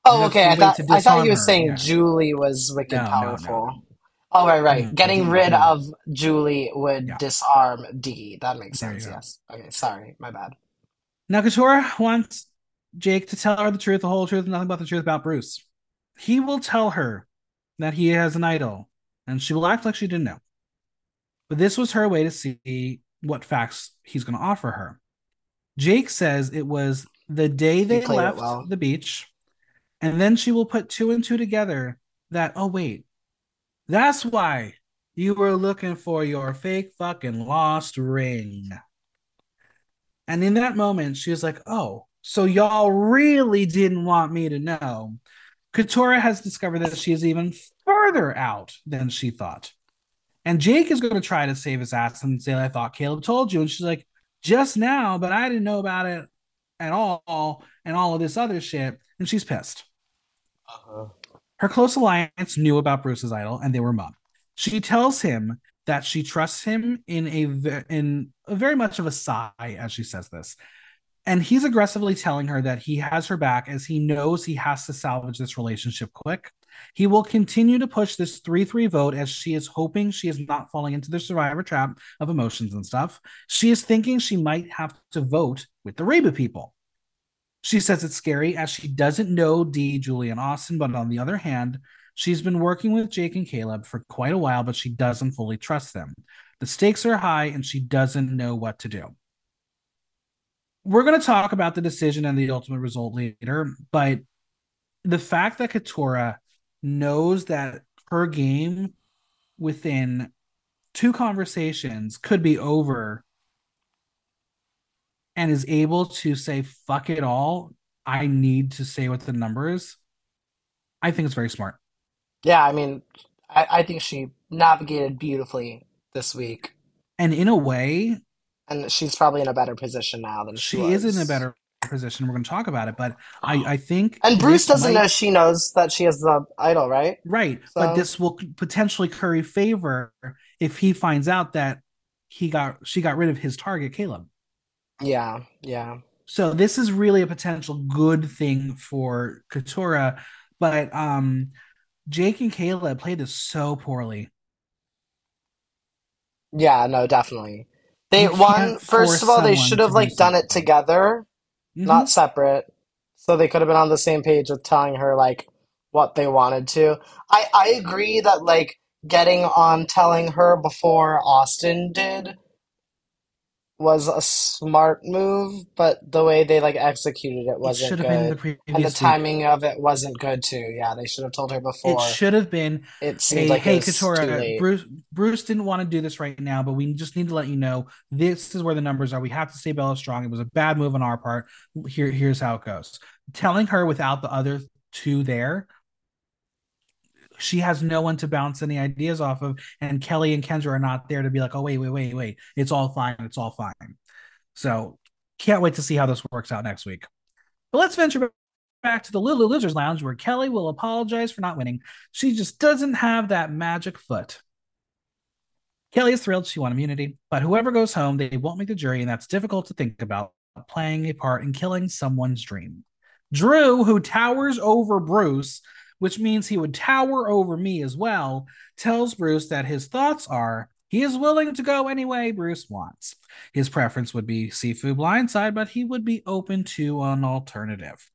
oh, okay. I thought I thought you were saying Yeah. Julie was wicked No, no, no, no. powerful. Oh, right, right. No, Getting rid of Julie would Yeah, disarm Dee. That makes sense. Yes. Okay. Sorry. My bad. Now, Katurah wants Jake to tell her the truth, the whole truth, nothing but the truth about Bruce. He will tell her that he has an idol, and she will act like she didn't know. But this was her way to see what facts he's going to offer her. Jake says it was the day they left well. the beach, and then she will put two and two together that, oh, wait, that's why you were looking for your fake fucking lost ring. And in that moment, she was like, oh, so y'all really didn't want me to know. Katurah has discovered that she is even further out than she thought. And Jake is going to try to save his ass and say, I thought Caleb told you. And she's like, just now, but I didn't know about it at all and all of this other shit. And she's pissed. Uh-huh. Her close alliance knew about Bruce's idol and they were mum. She tells him that she trusts him in a in a very much of a sigh as she says this. And he's aggressively telling her that he has her back as he knows he has to salvage this relationship quick. He will continue to push this 3 3 vote as she is hoping she is not falling into the survivor trap of emotions and stuff. She is thinking she might have to vote with the Reba people. She says it's scary as she doesn't know D, Julian Austin, but on the other hand, she's been working with Jake and Caleb for quite a while, but she doesn't fully trust them. The stakes are high and she doesn't know what to do. We're going to talk about the decision and the ultimate result later, but the fact that Katurah knows that her game within two conversations could be over and is able to say fuck it all. I need to say what the number is i think it's very smart. Yeah, I mean, I, I think she navigated beautifully this week, and in a way and she's probably in a better position now than she she is in a better position we're going to talk about it but i i think And Bruce doesn't know she knows that she has the idol, right? right but this will potentially curry favor if he finds out that he got she got rid of his target caleb yeah, yeah. so this is really a potential good thing for Katurah, but um Jake and Caleb played this so poorly. Yeah, no, definitely. They You first of all, they should have do like done it together, hmm not separate. So they could have been on the same page with telling her like what they wanted to. I I agree that like getting on telling her before Austin did was a smart move, but the way they like executed it It wasn't should have been the good. And the previous week. timing of it wasn't good too. Yeah, they should have told her before. It should have been It seemed a like hey was too Katurah, late. Bruce Bruce didn't want to do this right now, but we just need to let you know this is where the numbers are. We have to stay Belo strong. It was a bad move on our part. Here, here's how it goes. Telling her without the other two there she has no one to bounce any ideas off of, and Kelly and Kendra are not there to be like, oh wait, wait, wait, wait, it's all fine, it's all fine. So can't wait to see how this works out next week. But let's venture back to the Little Losers Lounge where Kelly will apologize for not winning. She just doesn't have that magic foot. Kelly is thrilled she won immunity, but whoever goes home, they won't make the jury, and that's difficult to think about playing a part in killing someone's dream. Drew, who towers over Bruce, which means he would tower over me as well, tells Bruce that his thoughts are he is willing to go any way Bruce wants. His preference would be Sifu Blindside, but he would be open to an alternative.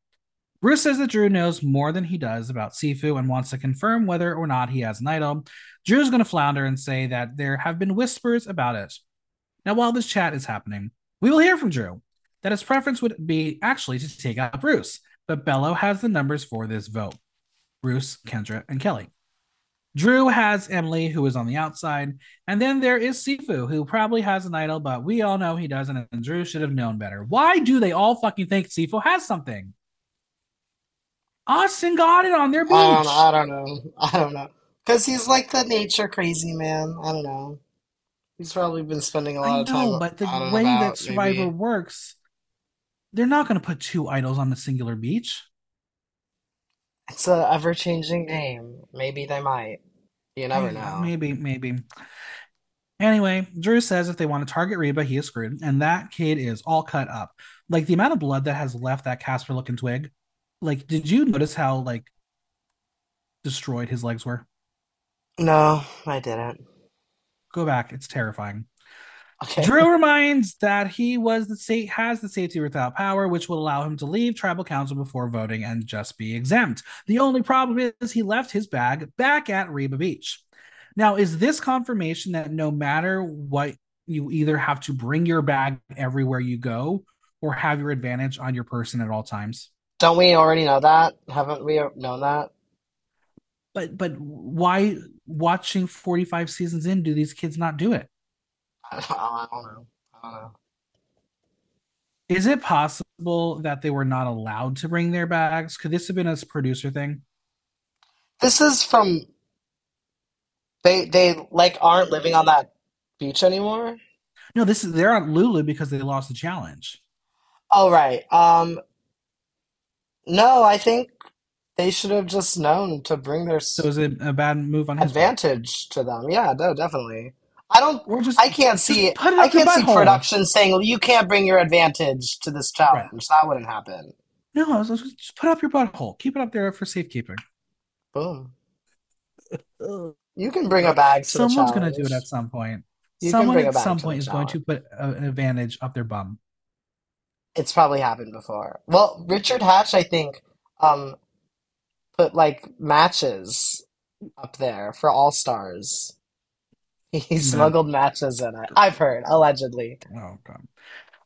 Bruce says that Drew knows more than he does about Sifu and wants to confirm whether or not he has an idol. Drew's going to flounder and say that there have been whispers about it. Now, while this chat is happening, we will hear from Drew that his preference would be actually to take out Bruce, but Belo has the numbers for this vote Bruce, Kendra, and Kelly. Drew has Emily, who is on the outside, and then there is Sifu, who probably has an idol, but we all know he doesn't, and Drew should have known better. Why do they all fucking think Sifu has something? Austin got it on their I don't know. beach. I don't know. I don't know. Because he's like the nature crazy man. I don't know. He's probably been spending a lot of time know, but the way that Survivor maybe. works, they're not going to put two idols on a singular beach. It's a ever-changing game. Maybe they might. You never Yeah, know. maybe, maybe. Anyway, Drew says if they want to target Reba, he is screwed, and that kid is all cut up. Like the amount of blood that has left that Casper looking twig. Like, did you notice how like destroyed his legs were? No, I didn't. Go back, it's terrifying. Okay. Drew reminds that he was the state has the safety without power, which will allow him to leave tribal council before voting and just be exempt. The only problem is he left his bag back at Reba Beach. Now, is this confirmation that no matter what, you either have to bring your bag everywhere you go or have your advantage on your person at all times? Don't we already know that? Haven't we known that? But but why watching 45 seasons in do these kids not do it? I don't, I don't know. I don't know. Is it possible that they were not allowed to bring their bags? Could this have been a producer thing? This is from they they like aren't living on that beach anymore. No, this is they're on Lulu because they lost the challenge. Oh right. Um no, I think they should have just known to bring their So is it a bad move on advantage to them. Yeah, no, definitely. I don't. Or just I can't see. put it I can't see butthole. production saying you can't bring your advantage to this challenge. That wouldn't happen. no, just put up your butthole. Keep it up there for safekeeping. Boom. You can bring a bag to Someone's going to do it at some point. You Someone at some point the is going to put a- an advantage up their bum. It's probably happened before. Well, Richard Hatch, I think, um, put like matches up there for All Stars. He smuggled matches in it. I've heard, allegedly. Oh, God.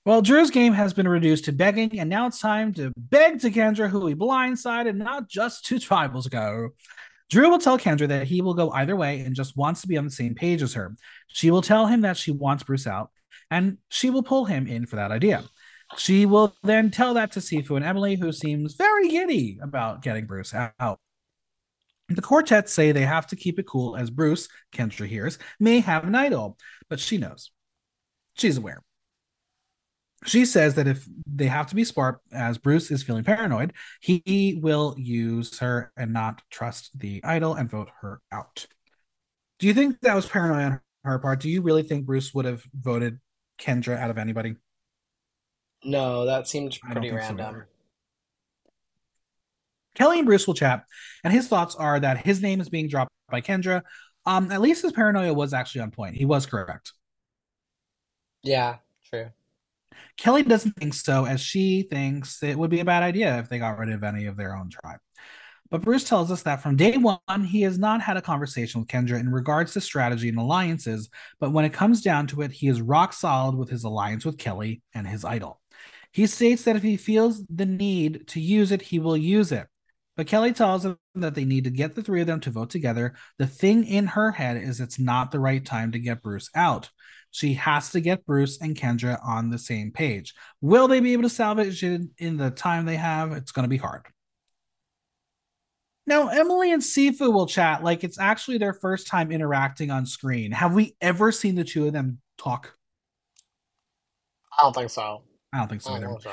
Well, Drew's game has been reduced to begging, and now it's time to beg to Kendra, who he blindsided not just two tribals ago. Drew will tell Kendra that he will go either way and just wants to be on the same page as her. She will tell him that she wants Bruce out, and she will pull him in for that idea. She will then tell that to Sifu and Emily, who seems very giddy about getting Bruce out. The quartet say they have to keep it cool as Bruce, Kendra hears, may have an idol, but she knows. She's aware. She says that if they have to be smart, as Bruce is feeling paranoid, he will use her and not trust the idol and vote her out. Do you think that was paranoid on her part? Do you really think Bruce would have voted Kendra out of anybody? No, that seemed pretty so random. either. Kelly and Bruce will chat, and his thoughts are that his name is being dropped by Kendra. Um, at least his paranoia was actually on point. He was correct. Yeah, true. Kelly doesn't think so, as she thinks it would be a bad idea if they got rid of any of their own tribe. But Bruce tells us that from day one, he has not had a conversation with Kendra in regards to strategy and alliances, but when it comes down to it, he is rock solid with his alliance with Kelly and his idol. He states that if he feels the need to use it, he will use it. But Kelly tells them that they need to get the three of them to vote together. The thing in her head is it's not the right time to get Bruce out. She has to get Bruce and Kendra on the same page. Will they be able to salvage it in the time they have? It's going to be hard. Now, Emily and Sifu will chat like it's actually their first time interacting on screen. Have we ever seen the two of them talk? I don't think so. I don't think I so don't either. think so.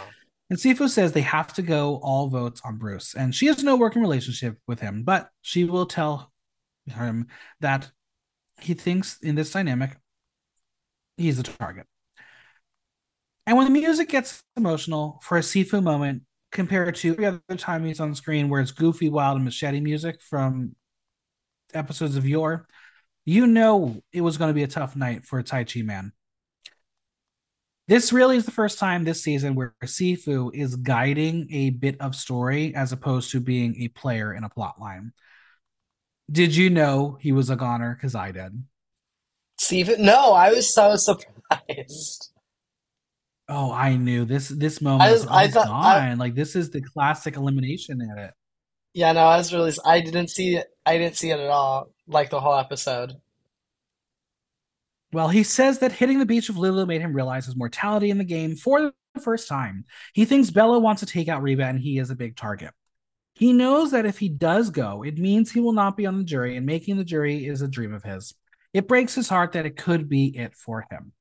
And Sifu says they have to go all votes on Bruce, and she has no working relationship with him, but she will tell him that he thinks in this dynamic he's the target. And when the music gets emotional for a Sifu moment, compared to every other time he's on screen where it's goofy, wild, and machete music from episodes of yore, you know it was going to be a tough night for a Tai Chi man. This really is the first time this season where Sifu is guiding a bit of story as opposed to being a player in a plot line. Did you know he was a goner? Because I did. Steven, no, I was so surprised. Oh, I knew this. This moment, I was- I thought- I- gone. like this is the classic elimination in it. Yeah, no, I was really, I didn't see it. I didn't see it at all, like the whole episode. Well, he says that hitting the beach of Lulu made him realize his mortality in the game for the first time. He thinks Belo wants to take out Reba and he is a big target. He knows that if he does go, it means he will not be on the jury, and making the jury is a dream of his. It breaks his heart that it could be it for him.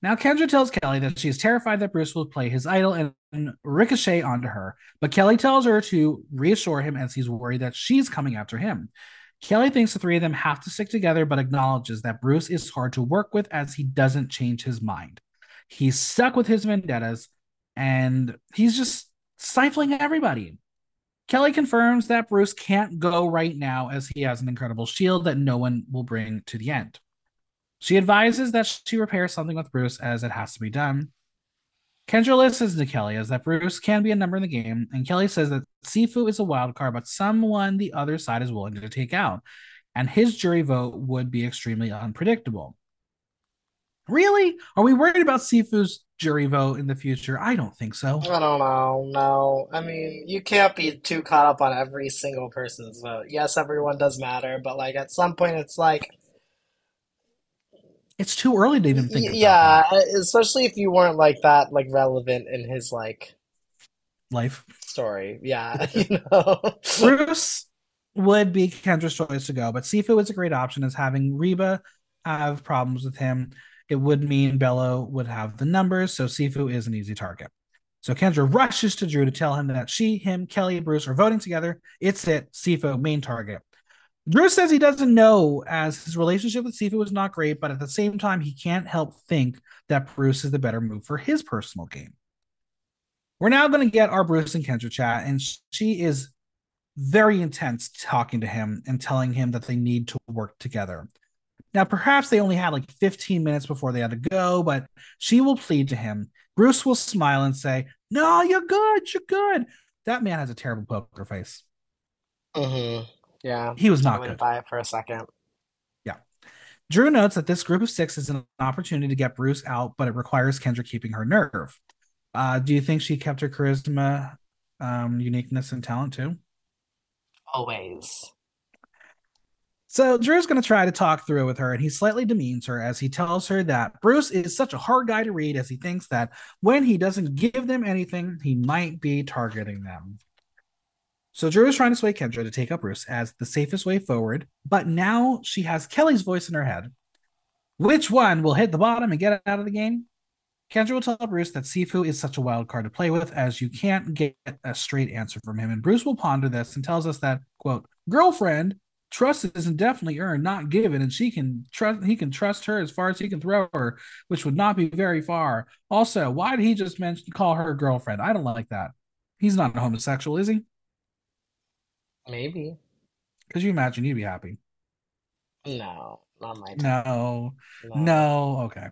Now, Kendra tells Kelly that she is terrified that Bruce will play his idol and ricochet onto her, but Kelly tells her to reassure him as he's worried that she's coming after him. Kelly thinks the three of them have to stick together, but acknowledges that Bruce is hard to work with as he doesn't change his mind. He's stuck with his vendettas and he's just stifling everybody. Kelly confirms that Bruce can't go right now as he has an incredible shield that no one will bring to the end. She advises that she repair something with Bruce as it has to be done. Kendra listens to Kelly as that Bruce can be a number in the game, and Kelly says that Sifu is a wild card, but someone the other side is willing to take out, and his jury vote would be extremely unpredictable. Really? Are we worried about Sifu's jury vote in the future? I don't think so. I don't know. No, I mean, you can't be too caught up on every single person's vote. Yes, everyone does matter, but like at some point, it's like, It's too early to even think yeah, especially if you weren't like that, like relevant in his like life. story. Yeah, you know. Bruce would be Kendra's choice to go, but Sifu is a great option as having Reba have problems with him. It would mean Belo would have the numbers, so Sifu is an easy target. So Kendra rushes to Drew to tell him that she, him, Kelly, and Bruce are voting together. It's it, Sifu, main target. Drew says he doesn't know as his relationship with Sifu was not great, but at the same time, he can't help think that Bruce is the better move for his personal game. We're now going to get our Bruce and Kendra chat, and she is very intense talking to him and telling him that they need to work together. Now, perhaps they only had like 15 minutes before they had to go, but she will plead to him. Bruce will smile and say, No, you're good. You're good. That man has a terrible poker face. Mm-hmm. Yeah. He was not went good. by it for a second. Yeah. Drew notes that this group of six is an opportunity to get Bruce out, but it requires Kendra keeping her nerve. Uh, do you think she kept her charisma, um, uniqueness, and talent too? Always. So Drew's going to try to talk through with her, and he slightly demeans her as he tells her that Bruce is such a hard guy to read, as he thinks that when he doesn't give them anything, he might be targeting them. So Drew is trying to sway Kendra to take up Bruce as the safest way forward, but now she has Kelly's voice in her head. Which one will hit the bottom and get out of the game? Kendra will tell Bruce that Sifu is such a wild card to play with as you can't get a straight answer from him. And Bruce will ponder this and tells us that, quote, girlfriend, trust isn't definitely earned, not given, and she can trust he can trust her as far as he can throw her, which would not be very far. Also, why did he just mention call her girlfriend? I don't like that. He's not a homosexual, is he? Maybe. Because you imagine you'd be happy? No, not my type. No. No. No. Okay.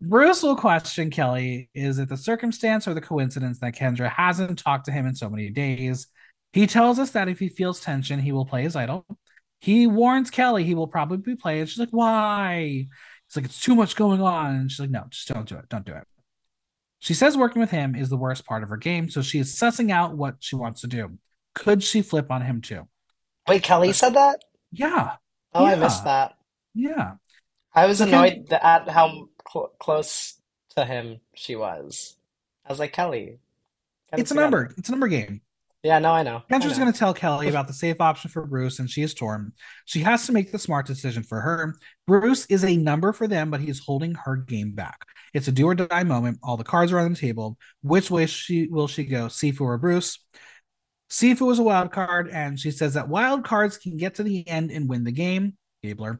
Bruce will question Kelly is it the circumstance or the coincidence that Kendra hasn't talked to him in so many days? He tells us that if he feels tension, he will play his idol. He warns Kelly he will probably play it. She's like, why? He's like, it's too much going on. And she's like, no, just don't do it. Don't do it. She says working with him is the worst part of her game, so she is sussing out what she wants to do. Could she flip on him too? Wait, Kelly said that? Yeah. Oh, I missed that. Yeah. I was annoyed th- at how cl close to him she was. I was like, Kelly. It's a together." number. It's a number game. Yeah, no, I know. Kendra's going to tell Kelly about the safe option for Bruce, and she is torn. She has to make the smart decision for her. Bruce is a number for them, but he's holding her game back. It's a do or die moment. All the cards are on the table. Which way she will she go, Sifu or Bruce? Sifu was a wild card, and she says that wild cards can get to the end and win the game. Gabler,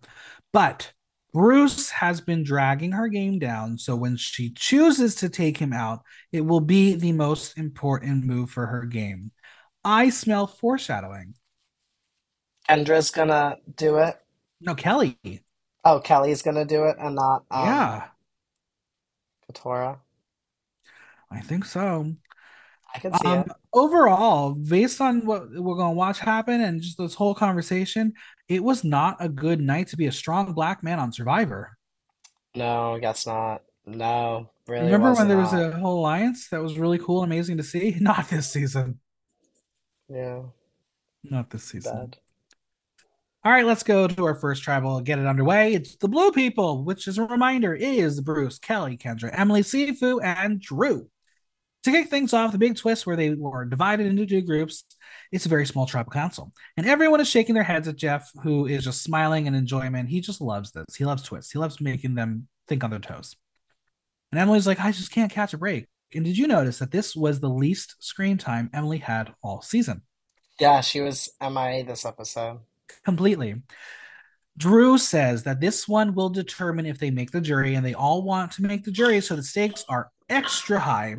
but Bruce has been dragging her game down. So when she chooses to take him out, it will be the most important move for her game. I smell foreshadowing. Kendra's gonna do it. No, Kelly. Oh, Kelly's gonna do it and not um, yeah, Katurah. I think so. I can see Um, it. overall, based on what we're going to watch happen and just this whole conversation, it was not a good night to be a strong black man on Survivor. No, I guess not. No, really Remember when there was a whole alliance that was really cool and amazing to see? Not this season. Yeah, Not this season. bad. All right, let's go to our first tribal. Get it underway. It's the Blue People, which, is a reminder, is Bruce, Kelly, Kendra, Emily, Sifu, and Drew. To kick things off, the big twist where they were divided into two groups, it's a very small tribal council. And everyone is shaking their heads at Jeff, who is just smiling in enjoyment. He just loves this. He loves twists. He loves making them think on their toes. And Emily's like, I just can't catch a break. And did you notice that this was the least screen time Emily had all season? Yeah, she was MIA this episode. completely. Drew says that this one will determine if they make the jury, and they all want to make the jury, so the stakes are extra high.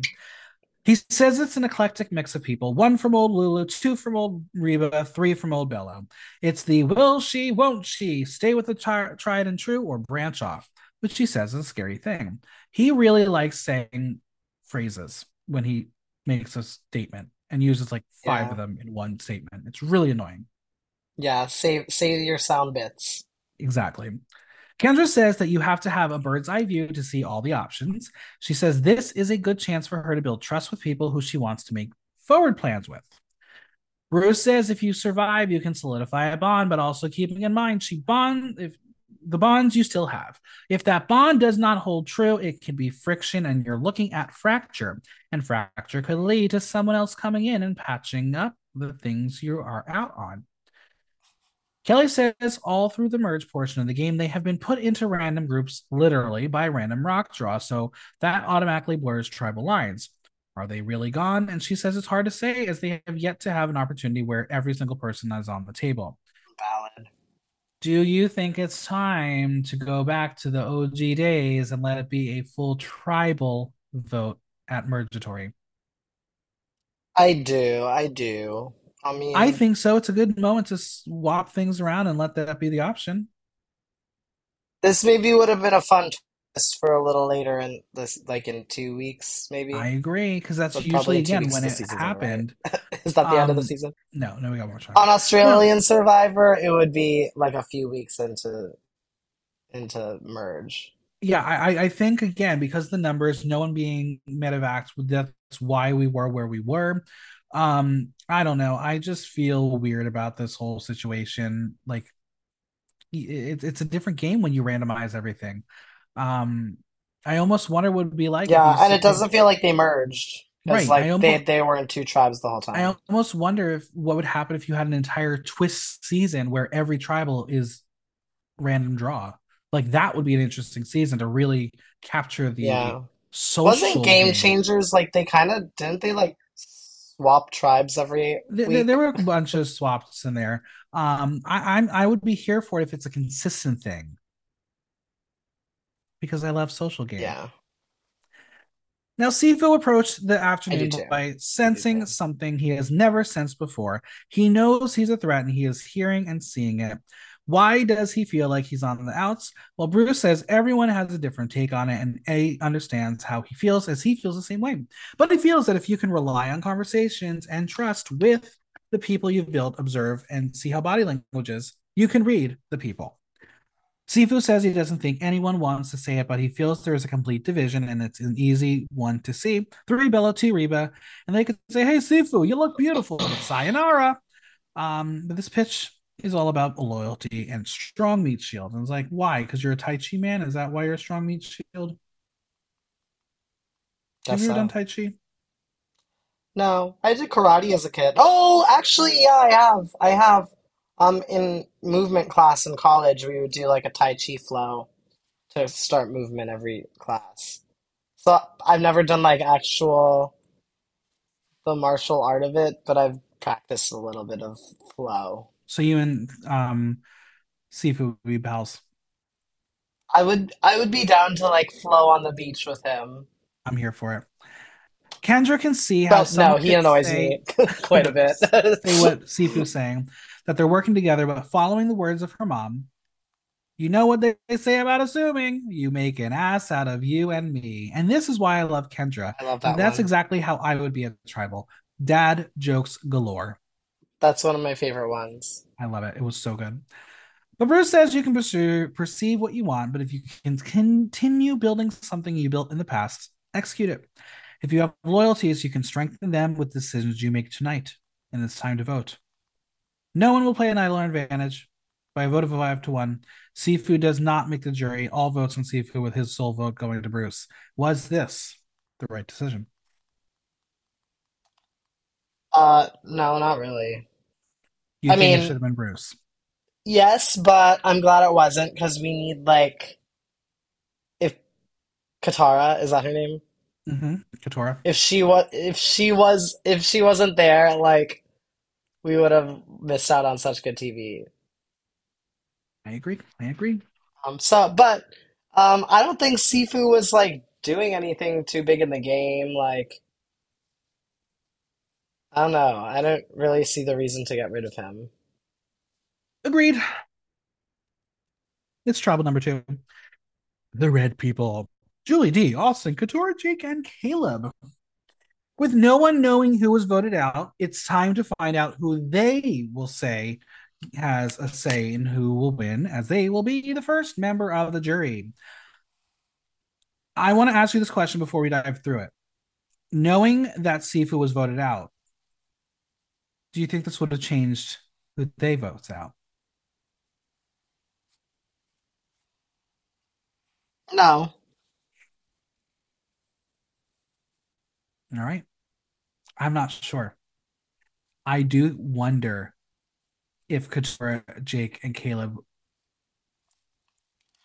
He says it's an eclectic mix of people one from old Lulu, two from old Reba, three from old Belo. It's the will she, won't she, stay with the tri- tried and true, or branch off, which he says is a scary thing. He really likes saying phrases when he makes a statement and uses like five Yeah. of them in one statement. It's really annoying. Yeah, save save your sound bits. Exactly. Kendra says that you have to have a bird's eye view to see all the options. She says this is a good chance for her to build trust with people who she wants to make forward plans with. Bruce says if you survive, you can solidify a bond, but also keeping in mind she bond if the bonds you still have. If that bond does not hold true, it can be friction and you're looking at fracture. And fracture could lead to someone else coming in and patching up the things you are out on. Kelly says all through the merge portion of the game, they have been put into random groups literally by random rock draw, so that automatically blurs tribal lines. Are they really gone? And she says it's hard to say as they have yet to have an opportunity where every single person is on the table. Valid. Do you think it's time to go back to the OG days and let it be a full tribal vote at Mergatory? I do, I do. I I think so. It's a good moment to swap things around and let that be the option. this maybe would have been a fun twist for a little later in this, like in two weeks, maybe. I agree because that's probably usually again when it over, right? happened. Is that the end of the Um, season? no, no, we got more time. On Australian Survivor, it would be like a few weeks into into merge. yeah, I I think again because the numbers, no one being medevacs, that's why we were where we were. Um, I don't know. I just feel weird about this whole situation. Like it's it's a different game when you randomize everything. Um, I almost wonder what it would be like Yeah, and it doesn't feel like they merged right. Like they almost they were in two tribes the whole time. I almost wonder if what would happen if you had an entire twist season where every tribal is random draw. Like that would be an interesting season to really capture the Yeah. Wasn't social Game game. Changers like they kind of didn't they like swap tribes every There, there were a bunch of swaps in there. Um, I, I'm I would be here for it if it's a consistent thing because I love social game. Yeah, Now, Sifu approached the afternoon by sensing something he has never sensed before. He knows he's a threat and he is hearing and seeing it. Why does he feel like he's on the outs? Well, Bruce says everyone has a different take on it, and A understands how he feels as he feels the same way. But he feels that if you can rely on conversations and trust with the people you've built, observe, and see how body language is, you can read the people. Sifu says he doesn't think anyone wants to say it, but he feels there is a complete division and it's an easy one to see. Three Belo, two Reba, and they could say, Hey, Sifu, you look beautiful, sayonara. Um, but this pitch is all about loyalty and strong meat shield. And it's like, why? Because you're a Tai Chi man? Is that why you're a strong meat shield? Have you ever done. Tai Chi? No, I did karate as a kid. Oh, actually, yeah, I have. I have. Um, in movement class in college, we would do like a Tai Chi flow to start movement every class. So I've never done like actual the martial art of it, but I've practiced a little bit of flow. So you and um Sifu would be pals. I would I would be down to like flow on the beach with him. I'm here for it. Kendra can see how But no, he annoys say me quite a bit. say what Sifu's saying, that they're working together, but following the words of her mom. You know what they say about assuming? You make an ass out of you and me. And this is why I love Kendra. I love And that that's one. exactly how I would be a tribal. Dad jokes galore. That's one of my favorite ones. I love it. It was so good. But Bruce says you can pursue, perceive what you want, but if you can continue building something you built in the past, execute it. If you have loyalties, you can strengthen them with decisions you make tonight. And it's time to vote. No one will play an idol advantage. By a vote of five to one, Sifu does not make the jury. All votes on Sifu with his sole vote going to Bruce. Was this the right decision? Uh, no, not really. You I think it should have been Bruce? yes, but I'm glad it wasn't because we need like if Katara, is that her name? Mm-hmm. Katurah. If she was if she was if she wasn't there, like we would have missed out on such good TV. I agree. I agree. Um, so but um I don't think Sifu was like doing anything too big in the game. Like I don't know. I don't really see the reason to get rid of him. Agreed. It's trouble number two. The red people. Julie Dee, Austin, Katurah, Jake, and Caleb. With no one knowing who was voted out, it's time to find out who they will say has a say in who will win, as they will be the first member of the jury. I want to ask you this question before we dive through it. Knowing that Sifu was voted out, do you think this would have changed who they votes out? No. All right. I'm not sure. I do wonder if Katurah, Jake, and Caleb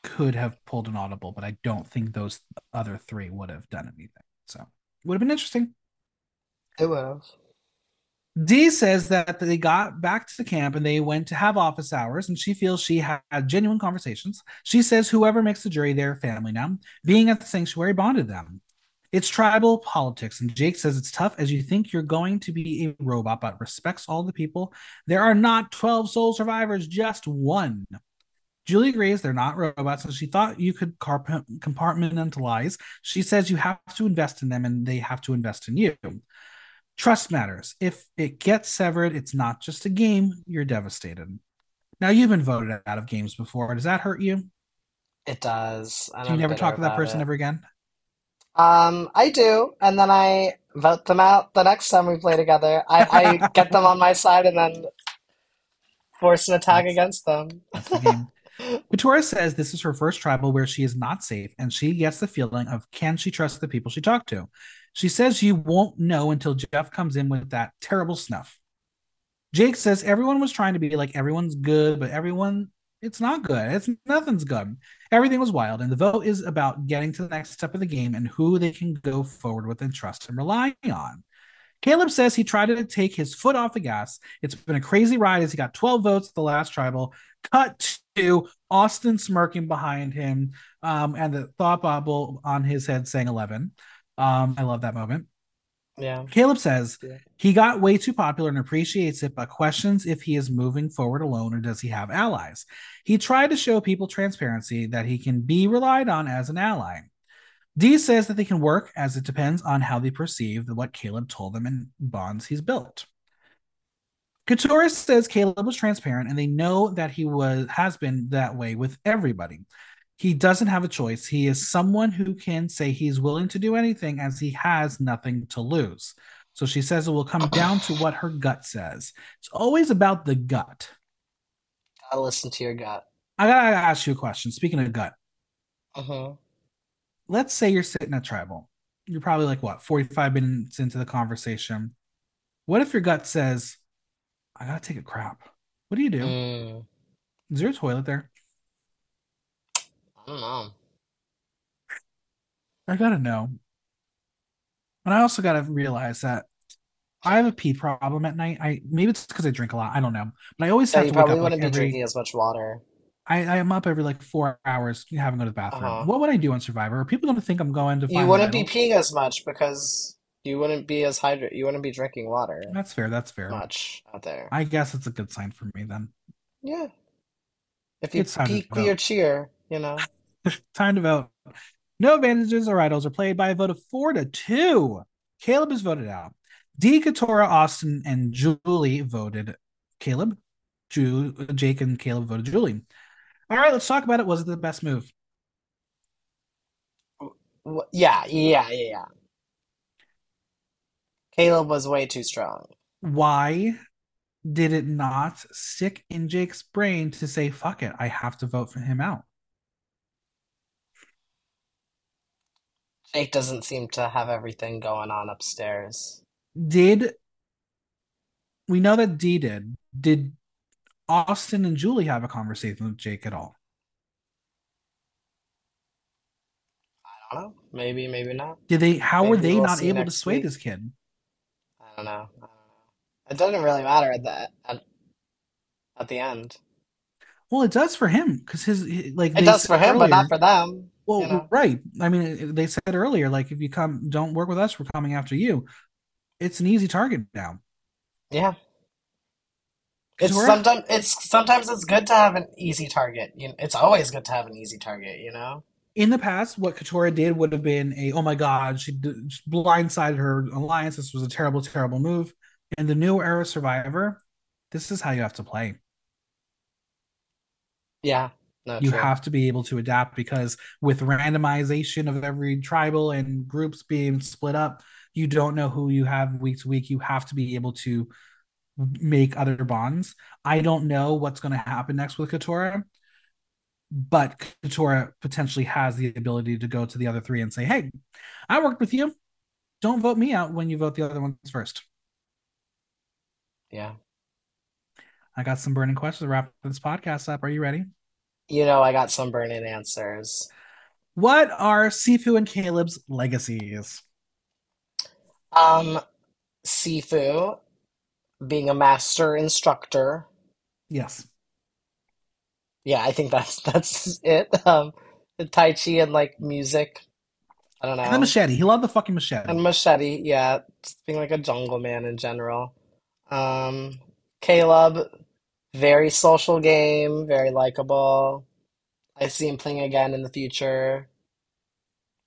could have pulled an audible, but I don't think those other three would have done anything. So would have been interesting. It would have. Dee says that they got back to the camp and they went to have office hours, and she feels she had genuine conversations. She says whoever makes the jury their family now, being at the sanctuary bonded them. It's tribal politics, and Jake says it's tough as you think you're going to be a robot, but respects all the people. There are not 12 sole survivors, just one. Julie agrees they're not robots, and she thought you could compartmentalize. She says you have to invest in them and they have to invest in you. Trust matters. If it gets severed, it's not just a game, you're devastated. Now, you've been voted out of games before. Does that hurt you? It does. Do you never talk to that person it. ever again? Um, I do, and then I vote them out the next time we play together. I, I get them on my side and then force an attack that's, against them. That's the game. Katurah says this is her first tribal where she is not safe, and she gets the feeling of can she trust the people she talked to? She says you won't know until Jeff comes in with that terrible snuff. Jake says everyone was trying to be like everyone's good, but everyone it's not good. It's nothing's good. Everything was wild, and the vote is about getting to the next step of the game and who they can go forward with and trust and rely on. Caleb says he tried to take his foot off the gas. It's been a crazy ride as he got 12 votes at the last tribal. Cut to Austin smirking behind him um, and the thought bubble on his head saying 11. Um, I love that moment. Yeah. Caleb says yeah. he got way too popular and appreciates it, but questions if he is moving forward alone or does he have allies. He tried to show people transparency that he can be relied on as an ally. Dee says that they can work as it depends on how they perceive what Caleb told them and bonds he's built. Katurah says Caleb was transparent and they know that he was has been that way with everybody he doesn't have a choice. He is someone who can say he's willing to do anything as he has nothing to lose. So she says it will come down to what her gut says. It's always about the gut. I'll listen to your gut. I gotta ask you a question. Speaking of gut, uh-huh. let's say you're sitting at tribal. You're probably like what 45 minutes into the conversation. What if your gut says, I gotta take a crap? What do you do? Mm. Is there a toilet there? I don't know. I gotta know. And I also gotta realize that I have a pee problem at night. I maybe it's because I drink a lot. I don't know, but I always Yeah, have you to wake probably up wouldn't like be every. drinking as much water. I, I am up every like four hours having to go to the bathroom. Uh-huh. What would I do on Survivor? Are people going to think I'm going to You wouldn't be peeing as much because you wouldn't be as hydrated. You wouldn't be drinking water That's fair. That's fair. much out there. I guess it's a good sign for me then. Yeah. If you It's pee clear cheer, you know. Time to vote. No advantages or idols are played by a vote of four to two. Caleb is voted out. Dee, Katurah, Austin, and Julie voted Caleb. Ju- Jake and Caleb voted Julie. All right, let's talk about it. Was it the best move? Yeah, yeah, yeah, yeah. Caleb was way too strong. Why did it not stick in Jake's brain to say, fuck it, I have to vote for him out? Jake doesn't seem to have everything going on upstairs. Did we know that Dee did? Did Austin and Julie have a conversation with Jake at all? I don't know. Maybe, maybe not. Did they? How were they we'll not able to sway week. this kid? I don't know. I don't know. It doesn't really matter at the at, at the end. Well, it does for him because his like It does for him, but not for them. Well, You know. right. I mean, they said earlier, like if you come, don't work with us, we're coming after you. It's an easy target now. Yeah. It's sometimes it's sometimes it's good to have an easy target. You it's always good to have an easy target, you know? in the past, what Katurah did would have been a oh my god, she d- blindsided her alliance. This was a terrible, terrible move. In the new era Survivor, this is how you have to play. Yeah. No, You true. have to be able to adapt because with randomization of every tribal and groups being split up, you don't know who you have week to week. You have to be able to make other bonds. I don't know what's going to happen next with Katurah, but Katurah potentially has the ability to go to the other three and say, "Hey, I worked with you. Don't vote me out when you vote the other ones first. Yeah. I got some burning questions to wrap this podcast up. Are you ready? You know, I got some burning answers. What are Sifu and Caleb's legacies? Um, Sifu being a master instructor. Yes. Yeah, I think that's that's it. Um, Tai Chi and like music. I don't know. And the know. machete. He loved the fucking machete. And machete, yeah, just being like a jungle man in general. Um, Caleb, very social game, very likable. I see him playing again in the future.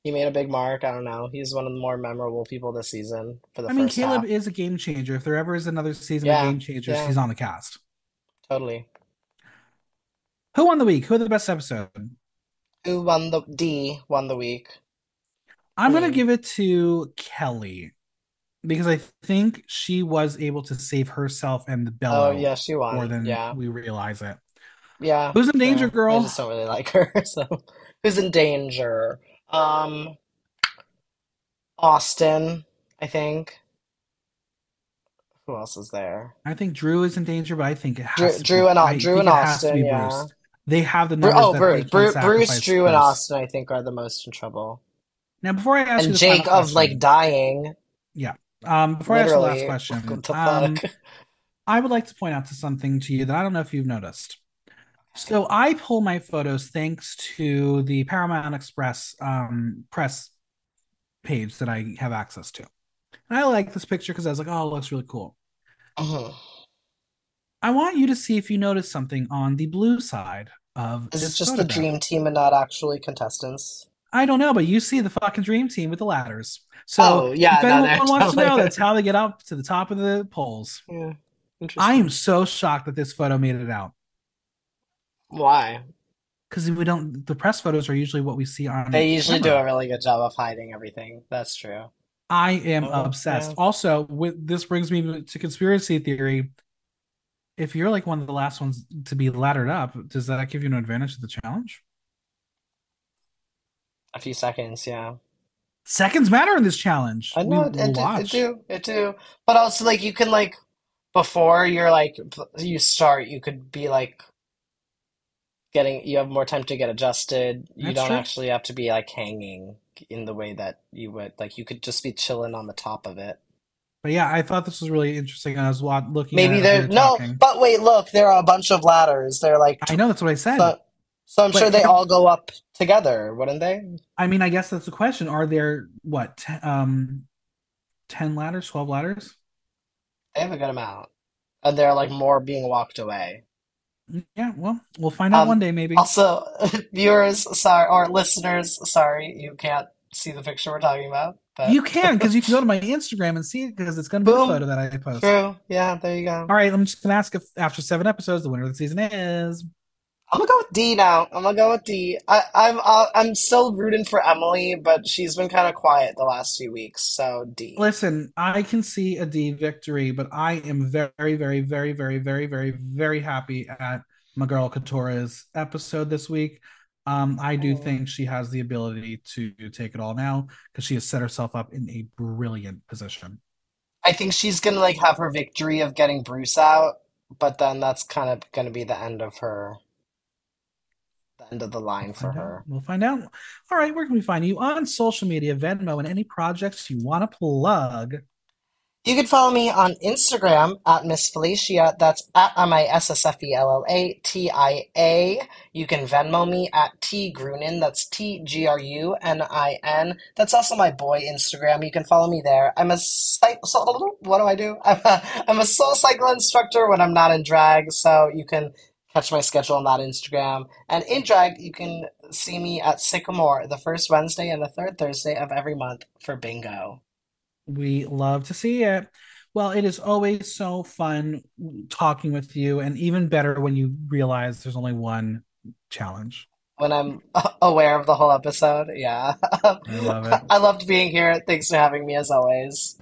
He made a big mark. I don't know. He's one of the more memorable people this season for the I mean, first Caleb half. is a game changer. If there ever is another season of Yeah, Game Changers, yeah, he's on the cast. totally. Who won the week? Who had the best episode? Who won the Dee won the week? I'm gonna Queen. give it to Kellie because I think she was able to save herself and the Oh yeah, she more than Yeah. we realize it. Yeah, Who's in danger, true. I just don't really like her. So who's in danger? Um, Austin, I think. Who else is there? I think Drew is in danger, but I think it Drew, has to Drew be. and I Drew and it has to Austin, yeah. Bruce. They have the numbers oh, Bruce, can't Bru Bruce, Drew, and Austin, I think, are the most in trouble. Now, before I ask you And Jake of like dying, yeah, um, before I ask the last question, um. I would like to point out to something to you that I don't know if you've noticed. So I pull my photos thanks to the Paramount Express um, press page that I have access to. And I like this picture because I was like, oh, it looks really cool. Mhm. I want you to see if you notice something on the blue side of Is it this just the dream team and not actually contestants? I don't know, but you see the fucking dream team with the ladders. So Oh, yeah, no, anyone wants to know, that's how they get up to the top of the polls. Yeah, I am so shocked that this photo made it out Why? because we don't. The press photos are usually what we see on They usually do a really good job of hiding everything. That's true. I am Oh, obsessed. yeah. Also, with this brings me to conspiracy theory. If you're like one of the last ones to be laddered up, does that give you an advantage to the challenge? A few seconds, yeah. Seconds matter in this challenge. I We know will it, it, do- it do, it do. But also, like, you can, like, before you're, like, you start, you could be, like, getting, you have more time to get adjusted. You That's don't true. actually have to be, like, hanging in the way that you would. Like, you could just be chilling on the top of it. But yeah, I thought this was really interesting. I was looking Maybe there, no, talking. but wait, look, there are a bunch of ladders. They're, like, I know that's what I said. so, so I'm But sure they all go up together, wouldn't they? I mean, I guess that's the question. Are there what, t- um, ten ladders, twelve ladders? They have a good amount. And they're, like, more being walked away. Yeah, well, we'll find out Um, one day, maybe. Also, viewers, sorry, or listeners, sorry, you can't see the picture we're talking about, but You can because you can go to my Instagram and see it because it's going to be Boom. photo that I post. true. Yeah, there you go. All right, I'm just going to ask if after seven episodes, the winner of the season is. I'm gonna go with Dee now. I'm gonna go with Dee. I, I'm uh, I'm still rooting for Emily, but she's been kind of quiet the last few weeks, so Dee. Listen, I can see a D victory, but I am very, very, very, very, very, very, very happy at my girl Katurah's episode this week. Um, I do think she has the ability to take it all now because she has set herself up in a brilliant position. I think she's gonna like have her victory of getting Bruce out, but then that's kind of gonna be the end of her, end of the line We'll for find out. her. We'll find out. All right, where can we find you on social media, Venmo, and any projects you want to plug? You can follow me on Instagram at Miss Fellatia. That's at M I S S F E L L A T I A. You can Venmo me at T Grunin. That's T G R U N I N. That's also my boy Instagram. You can follow me there. I'm a what do I do? I'm a, I'm a SoulCycle instructor when I'm not in drag, so you can catch my schedule on that Instagram. And in drag, you can see me at Sycamore the first Wednesday and the third Thursday of every month for bingo. We love to see it. Well, it is always so fun talking with you, and even better when you realize there's only one challenge. when I'm aware of the whole episode. Yeah. I love it. I loved being here. Thanks for having me as always.